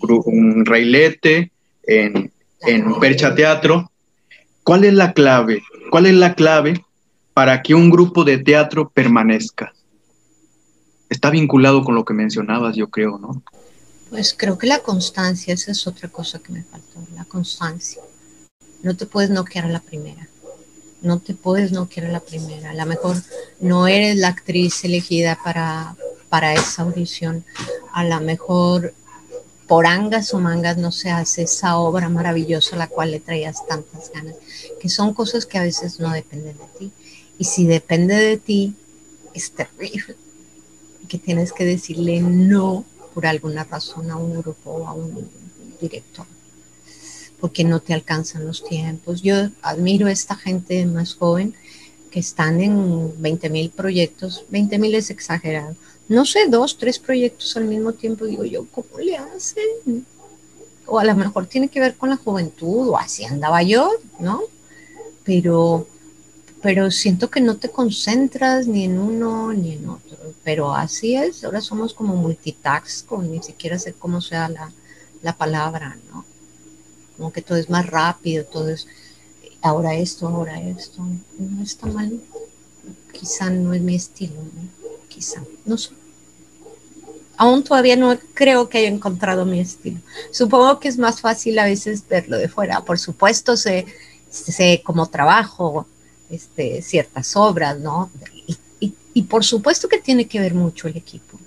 Un reilete, en, en Percha Teatro. ¿Cuál es la clave? ¿Cuál es la clave para que un grupo de teatro permanezca? Está vinculado con lo que mencionabas, yo creo, ¿no? Pues creo que la constancia, esa es otra cosa que me faltó, la constancia. No te puedes noquear a la primera. No te puedes noquear a la primera. A lo mejor no eres la actriz elegida para, para esa audición. A lo mejor por angas o mangas no se hace esa obra maravillosa a la cual le traías tantas ganas, que son cosas que a veces no dependen de ti. Y si depende de ti, es terrible. que tienes que decirle no por alguna razón a un grupo o a un director, porque no te alcanzan los tiempos. Yo admiro a esta gente más joven que están en 20 mil proyectos, 20 mil es exagerado, no sé, dos, tres proyectos al mismo tiempo, digo yo, ¿cómo le hacen? O a lo mejor tiene que ver con la juventud, o así andaba yo, ¿no? Pero, pero siento que no te concentras ni en uno ni en otro. Pero así es, ahora somos como multitask, con ni siquiera sé cómo sea la, la palabra, ¿no? Como que todo es más rápido, todo es ahora esto, ahora esto. No está mal. Quizá no es mi estilo, ¿no? quizá, no sé aún todavía no creo que haya encontrado mi estilo. Supongo que es más fácil a veces verlo de fuera. Por supuesto, sé, sé cómo trabajo este, ciertas obras, ¿no? Y, por supuesto que tiene que ver mucho el equipo.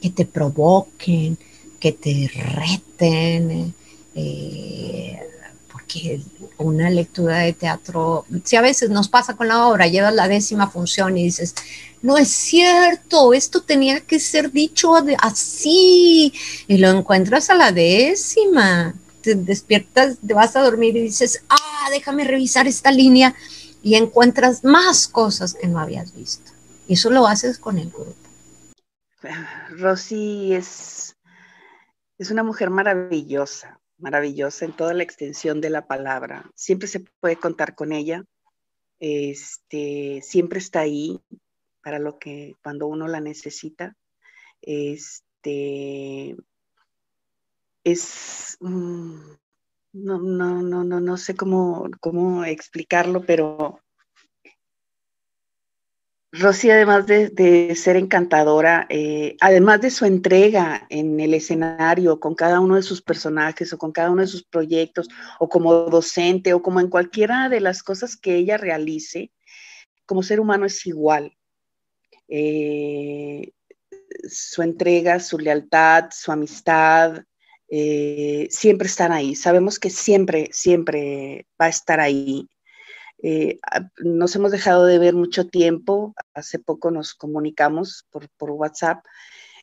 Que te provoquen, que te reten, eh, porque una lectura de teatro, si a veces nos pasa con la obra, llevas la décima función y dices, no es cierto, esto tenía que ser dicho así, y lo encuentras a la décima, despiertas, te vas a dormir y dices, ah, déjame revisar esta línea, y encuentras más cosas que no habías visto. Y eso lo haces con el grupo. Rosy es, es una mujer maravillosa, maravillosa en toda la extensión de la palabra. Siempre se puede contar con ella. Este, siempre está ahí, para lo que cuando uno la necesita. Este es no, no, no, no, no sé cómo, cómo explicarlo, pero Rosy, además de, ser encantadora, eh, además de su entrega en el escenario con cada uno de sus personajes o con cada uno de sus proyectos, o como docente, o como en cualquiera de las cosas que ella realice, como ser humano es igual. Eh, su entrega, su lealtad, su amistad, eh, siempre están ahí. Sabemos que siempre, siempre va a estar ahí. Eh, nos hemos dejado de ver mucho tiempo. Hace poco nos comunicamos por, WhatsApp.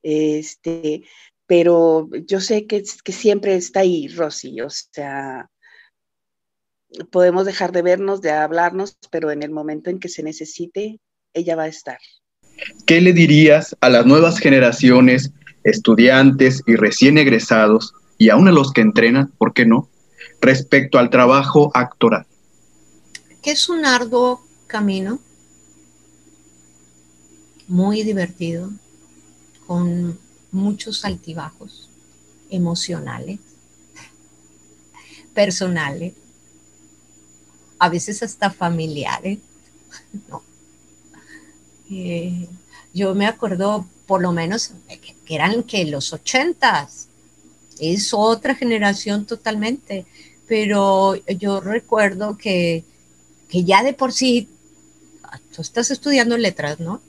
Este, pero yo sé que, que siempre está ahí, Rosy. O sea, podemos dejar de vernos, de hablarnos, pero en el momento en que se necesite, ella va a estar. ¿Qué le dirías a las nuevas generaciones, estudiantes y recién egresados, y aún a los que entrenan, ¿por qué no?, respecto al trabajo actoral? Que es un arduo camino, muy divertido, con muchos altibajos emocionales, personales, a veces hasta familiares, ¿no? yo me acuerdo por lo menos que, eran que los ochentas, es otra generación totalmente, pero yo recuerdo que, que ya de por sí, tú estás estudiando letras, ¿no?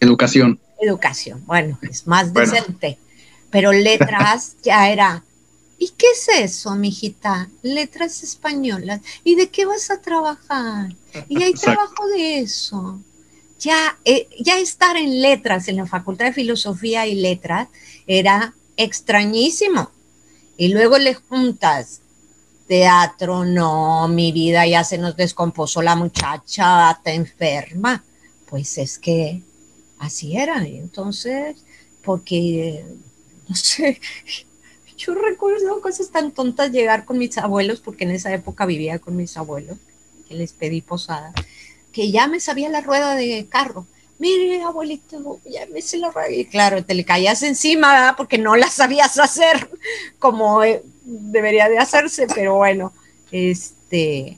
Educación. Educación, bueno, es más decente, pero letras ya era, ¿Y qué es eso, mijita? Letras españolas. ¿Y de qué vas a trabajar? Y hay trabajo de eso ya, eh, ya estar en letras, en la Facultad de Filosofía y Letras, era extrañísimo. Y luego le juntas teatro, no, mi vida ya se nos descompuso la muchacha, está enferma. Pues es que así era. Entonces, porque, no sé, yo recuerdo cosas tan tontas llegar con mis abuelos, porque en esa época vivía con mis abuelos, que les pedí posada que ya me sabía la rueda de carro. Mire, abuelito, ya me sé la rueda. Y claro, te le caías encima, porque no la sabías hacer como eh, debería de hacerse, pero bueno, este,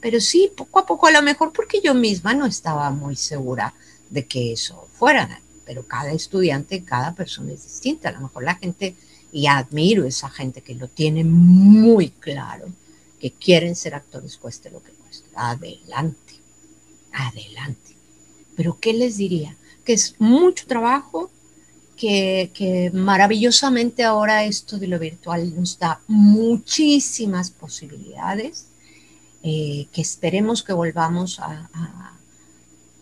pero sí, poco a poco, a lo mejor porque yo misma no estaba muy segura de que eso fuera, pero cada estudiante, cada persona es distinta. A lo mejor la gente, y admiro esa gente que lo tiene muy claro, que quieren ser actores, cueste lo que cueste. Adelante adelante. Pero ¿qué les diría? Que es mucho trabajo, que, maravillosamente ahora esto de lo virtual nos da muchísimas posibilidades, eh, que esperemos que volvamos a,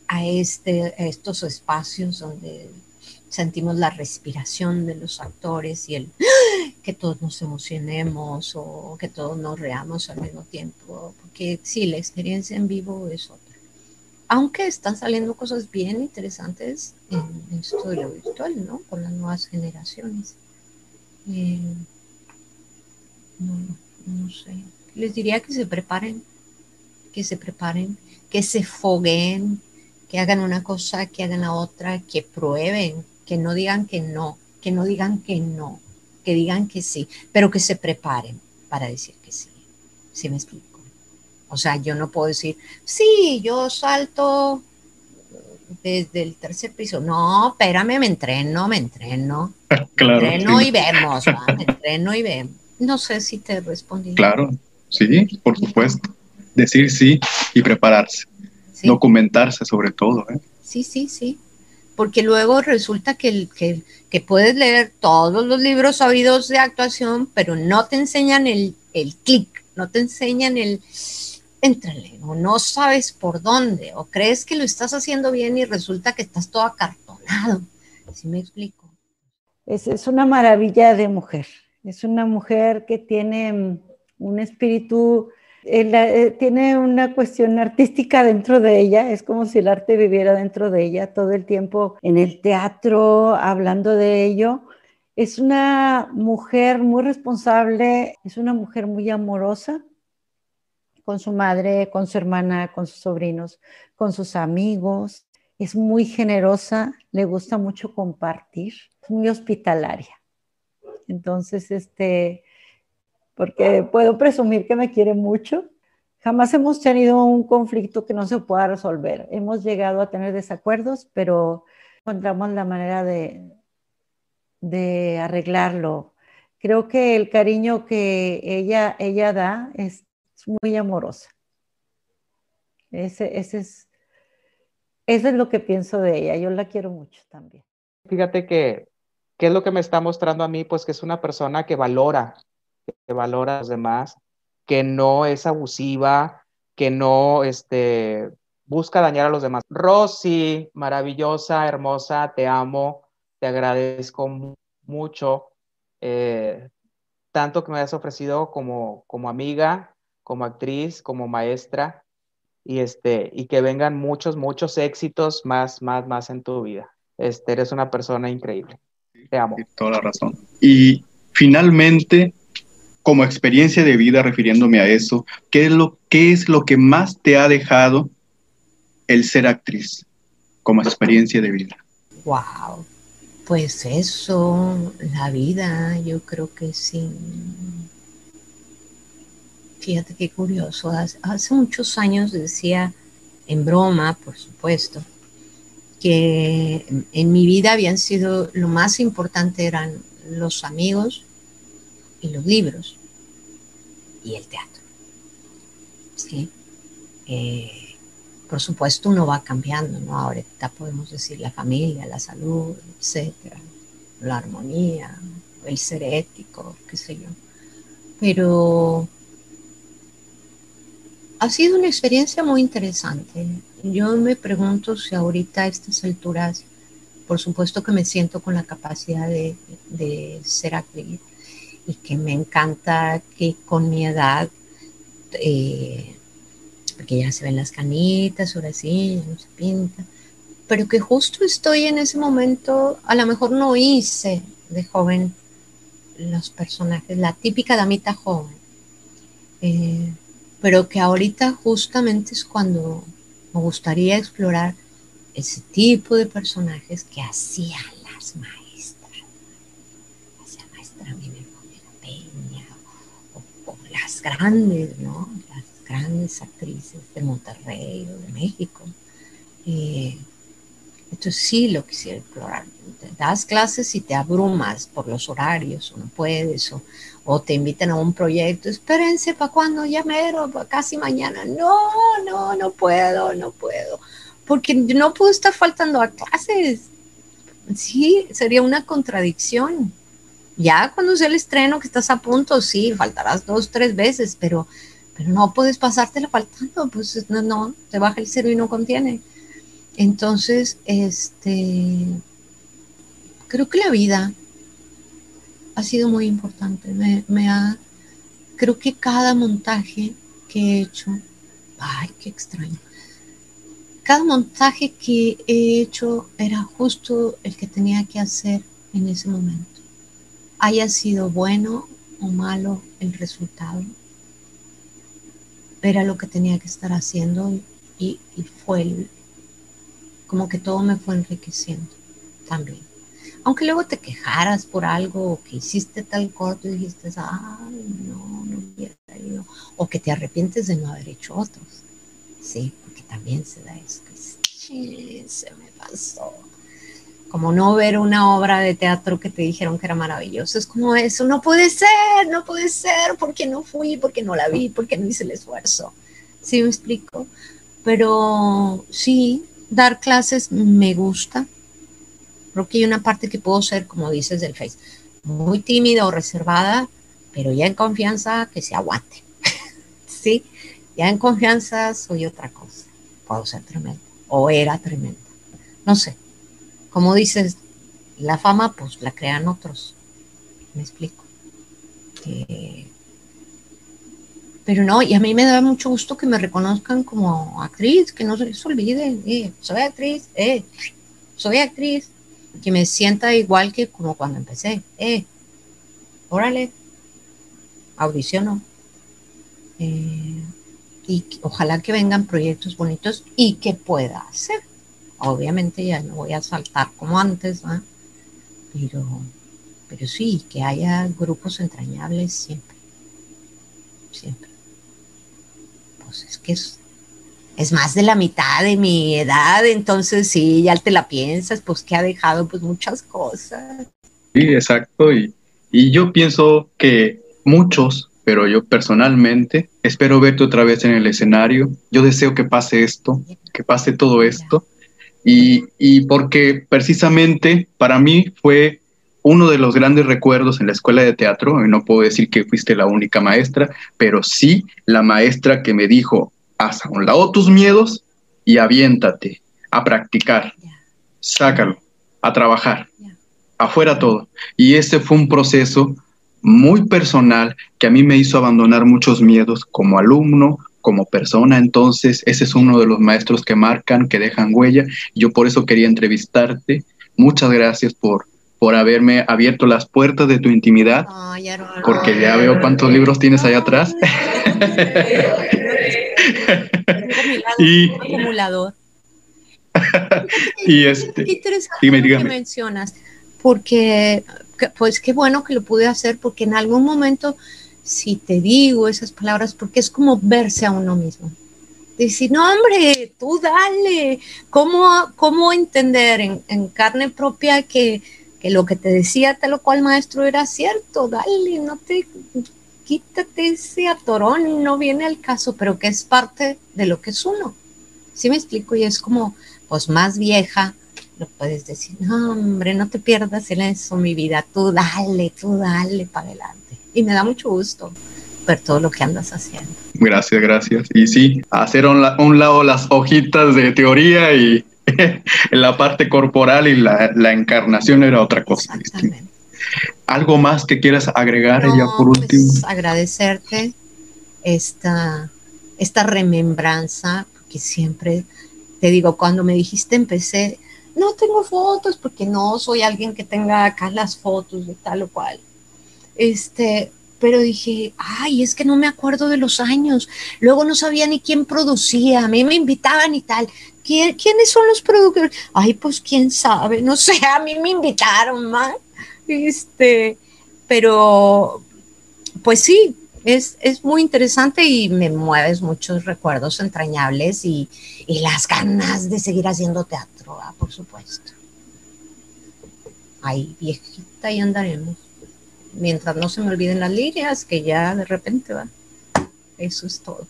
a, este, a estos espacios donde sentimos la respiración de los actores y el que todos nos emocionemos o que todos nos reamos al mismo tiempo, porque sí, la experiencia en vivo es otra. Aunque están saliendo cosas bien interesantes en, esto de lo virtual, ¿no? Con las nuevas generaciones. Eh, no, sé. Les diría que se preparen, que se preparen, que se fogueen, que hagan una cosa, que hagan la otra, que prueben, que no digan que no, que no digan que no, que digan que sí, pero que se preparen para decir que sí. ¿Sí me explico? O sea, yo no puedo decir, sí, yo salto desde el tercer piso. No, espérame, me entreno, me entreno. Claro, me entreno sí. y vemos, ¿va? me entreno y vemos. No sé si te respondí. Claro, sí, por supuesto. Decir sí y prepararse. Sí. Documentarse sobre todo. ¿eh? Sí, sí, sí. Porque luego resulta que, que, que puedes leer todos los libros sabidos de actuación, pero no te enseñan el, el clic, no te enseñan el éntrale, o no sabes por dónde, o crees que lo estás haciendo bien y resulta que estás todo acartonado. ¿Sí me explico? Es, es una maravilla de mujer. Es una mujer que tiene mm, un espíritu, eh, eh, tiene una cuestión artística dentro de ella. Es como si el arte viviera dentro de ella todo el tiempo en el teatro, hablando de ello. Es una mujer muy responsable, es una mujer muy amorosa con su madre, con su hermana, con sus sobrinos, con sus amigos. Es muy generosa, le gusta mucho compartir, es muy hospitalaria. Entonces, este, porque puedo presumir que me quiere mucho. Jamás hemos tenido un conflicto que no se pueda resolver. Hemos llegado a tener desacuerdos, pero encontramos la manera de, arreglarlo. Creo que el cariño que ella, ella da es muy amorosa. Ese, ese es, eso es lo que pienso de ella. Yo la quiero mucho también. Fíjate que, ¿qué es lo que me está mostrando a mí? Pues que es una persona que valora, que valora a los demás, que no es abusiva, que no este, busca dañar a los demás. Rosy, maravillosa, hermosa, te amo, te agradezco mu- mucho, eh, tanto que me has ofrecido como, como amiga, como actriz, como maestra, y, este, y que vengan muchos, muchos éxitos más, más, más en tu vida. Este, eres una persona increíble. Te amo. Tienes toda la razón. Y finalmente, como experiencia de vida, refiriéndome a eso, ¿qué es lo, qué es lo que más te ha dejado el ser actriz como experiencia de vida? Wow. Pues eso, la vida, yo creo que sí. Fíjate qué curioso. Hace, muchos años decía, en broma, por supuesto, que en, en mi vida habían sido, lo más importante eran los amigos y los libros y el teatro. ¿Sí? Eh, por supuesto uno va cambiando, ¿no? Ahorita podemos decir la familia, la salud, etcétera, la armonía, el ser ético, qué sé yo. Pero ha sido una experiencia muy interesante. Yo me pregunto si ahorita a estas alturas, por supuesto que me siento con la capacidad de, de ser actriz y que me encanta que con mi edad eh, porque ya se ven las canitas, ahora sí, ya no se pinta, pero que justo estoy en ese momento, a lo mejor no hice de joven los personajes, la típica damita joven, eh, pero que ahorita justamente es cuando me gustaría explorar ese tipo de personajes que hacían las maestras, hacía maestra Miguel Peña, o, o las grandes, ¿no? Las grandes actrices de Monterrey o de México. Eh, entonces sí lo quisiera explorar. Das clases y te abrumas por los horarios, o no puedes, o, te invitan a un proyecto, espérense para cuando ya mero, casi mañana. No, no, no puedo, no puedo. Porque no puedo estar faltando a clases. Sí, sería una contradicción. Ya cuando sea el estreno que estás a punto, sí, faltarás dos, tres veces, pero pero no puedes pasártela faltando, pues no, no, te baja el cero y no contiene. Entonces, este, creo que la vida ha sido muy importante. Me, me ha, creo que cada montaje que he hecho, ay, qué extraño. Cada montaje que he hecho era justo el que tenía que hacer en ese momento. Haya sido bueno o malo el resultado, era lo que tenía que estar haciendo y, fue como que todo me fue enriqueciendo también. Aunque luego te quejaras por algo o que hiciste tal cosa y dijiste, ay, no, no hubiera ido. O que te arrepientes de no haber hecho otros. Sí, porque también se da eso. Que, se me pasó como no ver una obra de teatro que te dijeron que era maravillosa. Es como eso, no puede ser, no puede ser, porque no fui, porque no la vi, porque no hice el esfuerzo. ¿Sí me explico? Pero sí, dar clases me gusta. Creo que hay una parte que puedo ser, como dices del Face, muy tímida o reservada, pero ya en confianza que se aguante. sí, ya en confianza soy otra cosa. Puedo ser tremenda o era tremenda. No sé, como dices, la fama pues la crean otros. Me explico. Eh, pero no, y a mí me da mucho gusto que me reconozcan como actriz, que no se les olvide, eh, soy actriz, eh, soy actriz, que me sienta igual que como cuando empecé, eh, órale, audiciono. Eh, y ojalá que vengan proyectos bonitos y que pueda hacer. Obviamente ya no voy a saltar como antes, ¿va? Pero, pero sí, que haya grupos entrañables siempre. Siempre. Pues es que es, es más de la mitad de mi edad, entonces sí, ya te la piensas, pues que ha dejado pues muchas cosas. Sí, exacto. Y, y yo pienso que muchos, pero yo personalmente espero verte otra vez en el escenario. Yo deseo que pase esto, que pase todo esto y, porque precisamente para mí fue uno de los grandes recuerdos en la escuela de teatro, y no puedo decir que fuiste la única maestra, pero sí la maestra que me dijo, haz a un lado tus miedos y aviéntate a practicar, sácalo, a trabajar, afuera todo. Y ese fue un proceso muy personal que a mí me hizo abandonar muchos miedos como alumno, como persona, entonces ese es uno de los maestros que marcan, que dejan huella. Yo por eso quería entrevistarte. Muchas gracias por, por haberme abierto las puertas de tu intimidad, porque ya veo cuántos libros tienes allá atrás. y, y este, qué interesante que mencionas, porque pues qué bueno que lo pude hacer, porque en algún momento si te digo esas palabras, porque es como verse a uno mismo. Decir, no, hombre, tú dale. ¿Cómo, cómo entender en, carne propia que, que, lo que te decía tal o cual maestro era cierto? Dale, no te quítate ese atorón, no viene al caso, pero que es parte de lo que es uno. ¿Sí me explico? Y es como, pues más vieja, lo puedes decir, no, hombre, no te pierdas en eso, mi vida, tú dale, tú dale para adelante y me da mucho gusto ver todo lo que andas haciendo. Gracias, gracias. Y sí, hacer a un, lado las hojitas de teoría y la parte corporal y la, encarnación era otra cosa. ¿Algo más que quieras agregar ya por pues, último? agradecerte esta, esta remembranza, porque siempre te digo, cuando me dijiste empecé, no tengo fotos porque no soy alguien que tenga acá las fotos de tal o cual. Este, pero dije, ay, es que no me acuerdo de los años. Luego no sabía ni quién producía, a mí me invitaban y tal. ¿Quiénes son los productores? Ay, pues quién sabe, no sé, a mí me invitaron más. Este, pero pues sí, es, es, muy interesante y me mueves muchos recuerdos entrañables y, y las ganas de seguir haciendo teatro, por supuesto. Ay, viejita, y andaremos mientras no se me olviden las líneas, que ya de repente va. Eso es todo.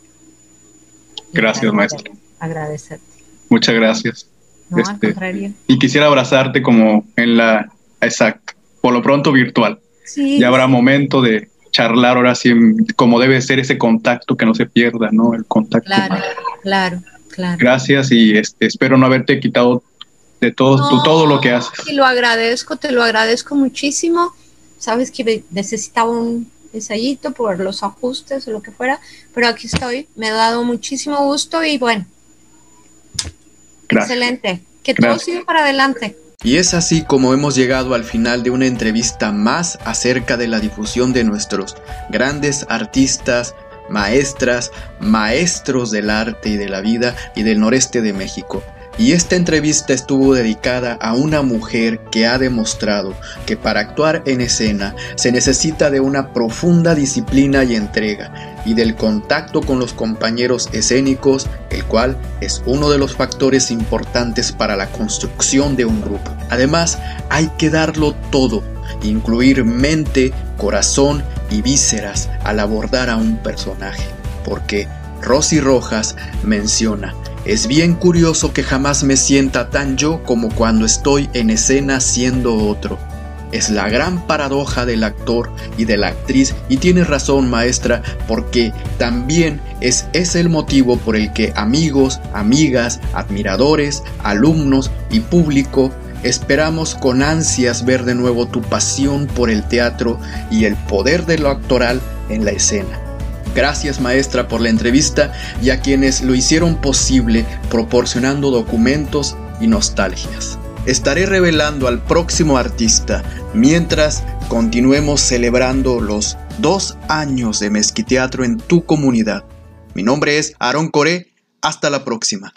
Gracias, maestro. Agradecerte. Muchas gracias. No, este. Y quisiera abrazarte como en la, exacto, por lo pronto virtual. Sí. Ya habrá momento de charlar ahora sí, como debe ser ese contacto que no se pierda, ¿no? El contacto. Claro, claro. Gracias y este, espero no haberte quitado de todo, todo lo que haces. Y lo agradezco, te lo agradezco muchísimo. Sabes que necesitaba un ensayito por los ajustes o lo que fuera, pero aquí estoy. Me ha dado muchísimo gusto y bueno. Excelente. Que todo siga para adelante. Y es así como hemos llegado al final de una entrevista más acerca de la difusión de nuestros grandes artistas, maestras, maestros del arte y de la vida y del noreste de México. Y esta entrevista estuvo dedicada a una mujer que ha demostrado que para actuar en escena se necesita de una profunda disciplina y entrega y del contacto con los compañeros escénicos, el cual es uno de los factores importantes para la construcción de un grupo. Además, hay que darlo todo, incluir mente, corazón y vísceras al abordar a un personaje, porque Rosy Rojas menciona es bien curioso que jamás me sienta tan yo como cuando estoy en escena siendo otro. Es la gran paradoja del actor y de la actriz y tiene razón maestra porque también es ese el motivo por el que amigos, amigas, admiradores, alumnos y público esperamos con ansias ver de nuevo tu pasión por el teatro y el poder de lo actoral en la escena. Gracias maestra por la entrevista y a quienes lo hicieron posible proporcionando documentos y nostalgias. Estaré revelando al próximo artista mientras continuemos celebrando los dos años de Mezquiteatro en tu comunidad. Mi nombre es Aaron Coré. Hasta la próxima.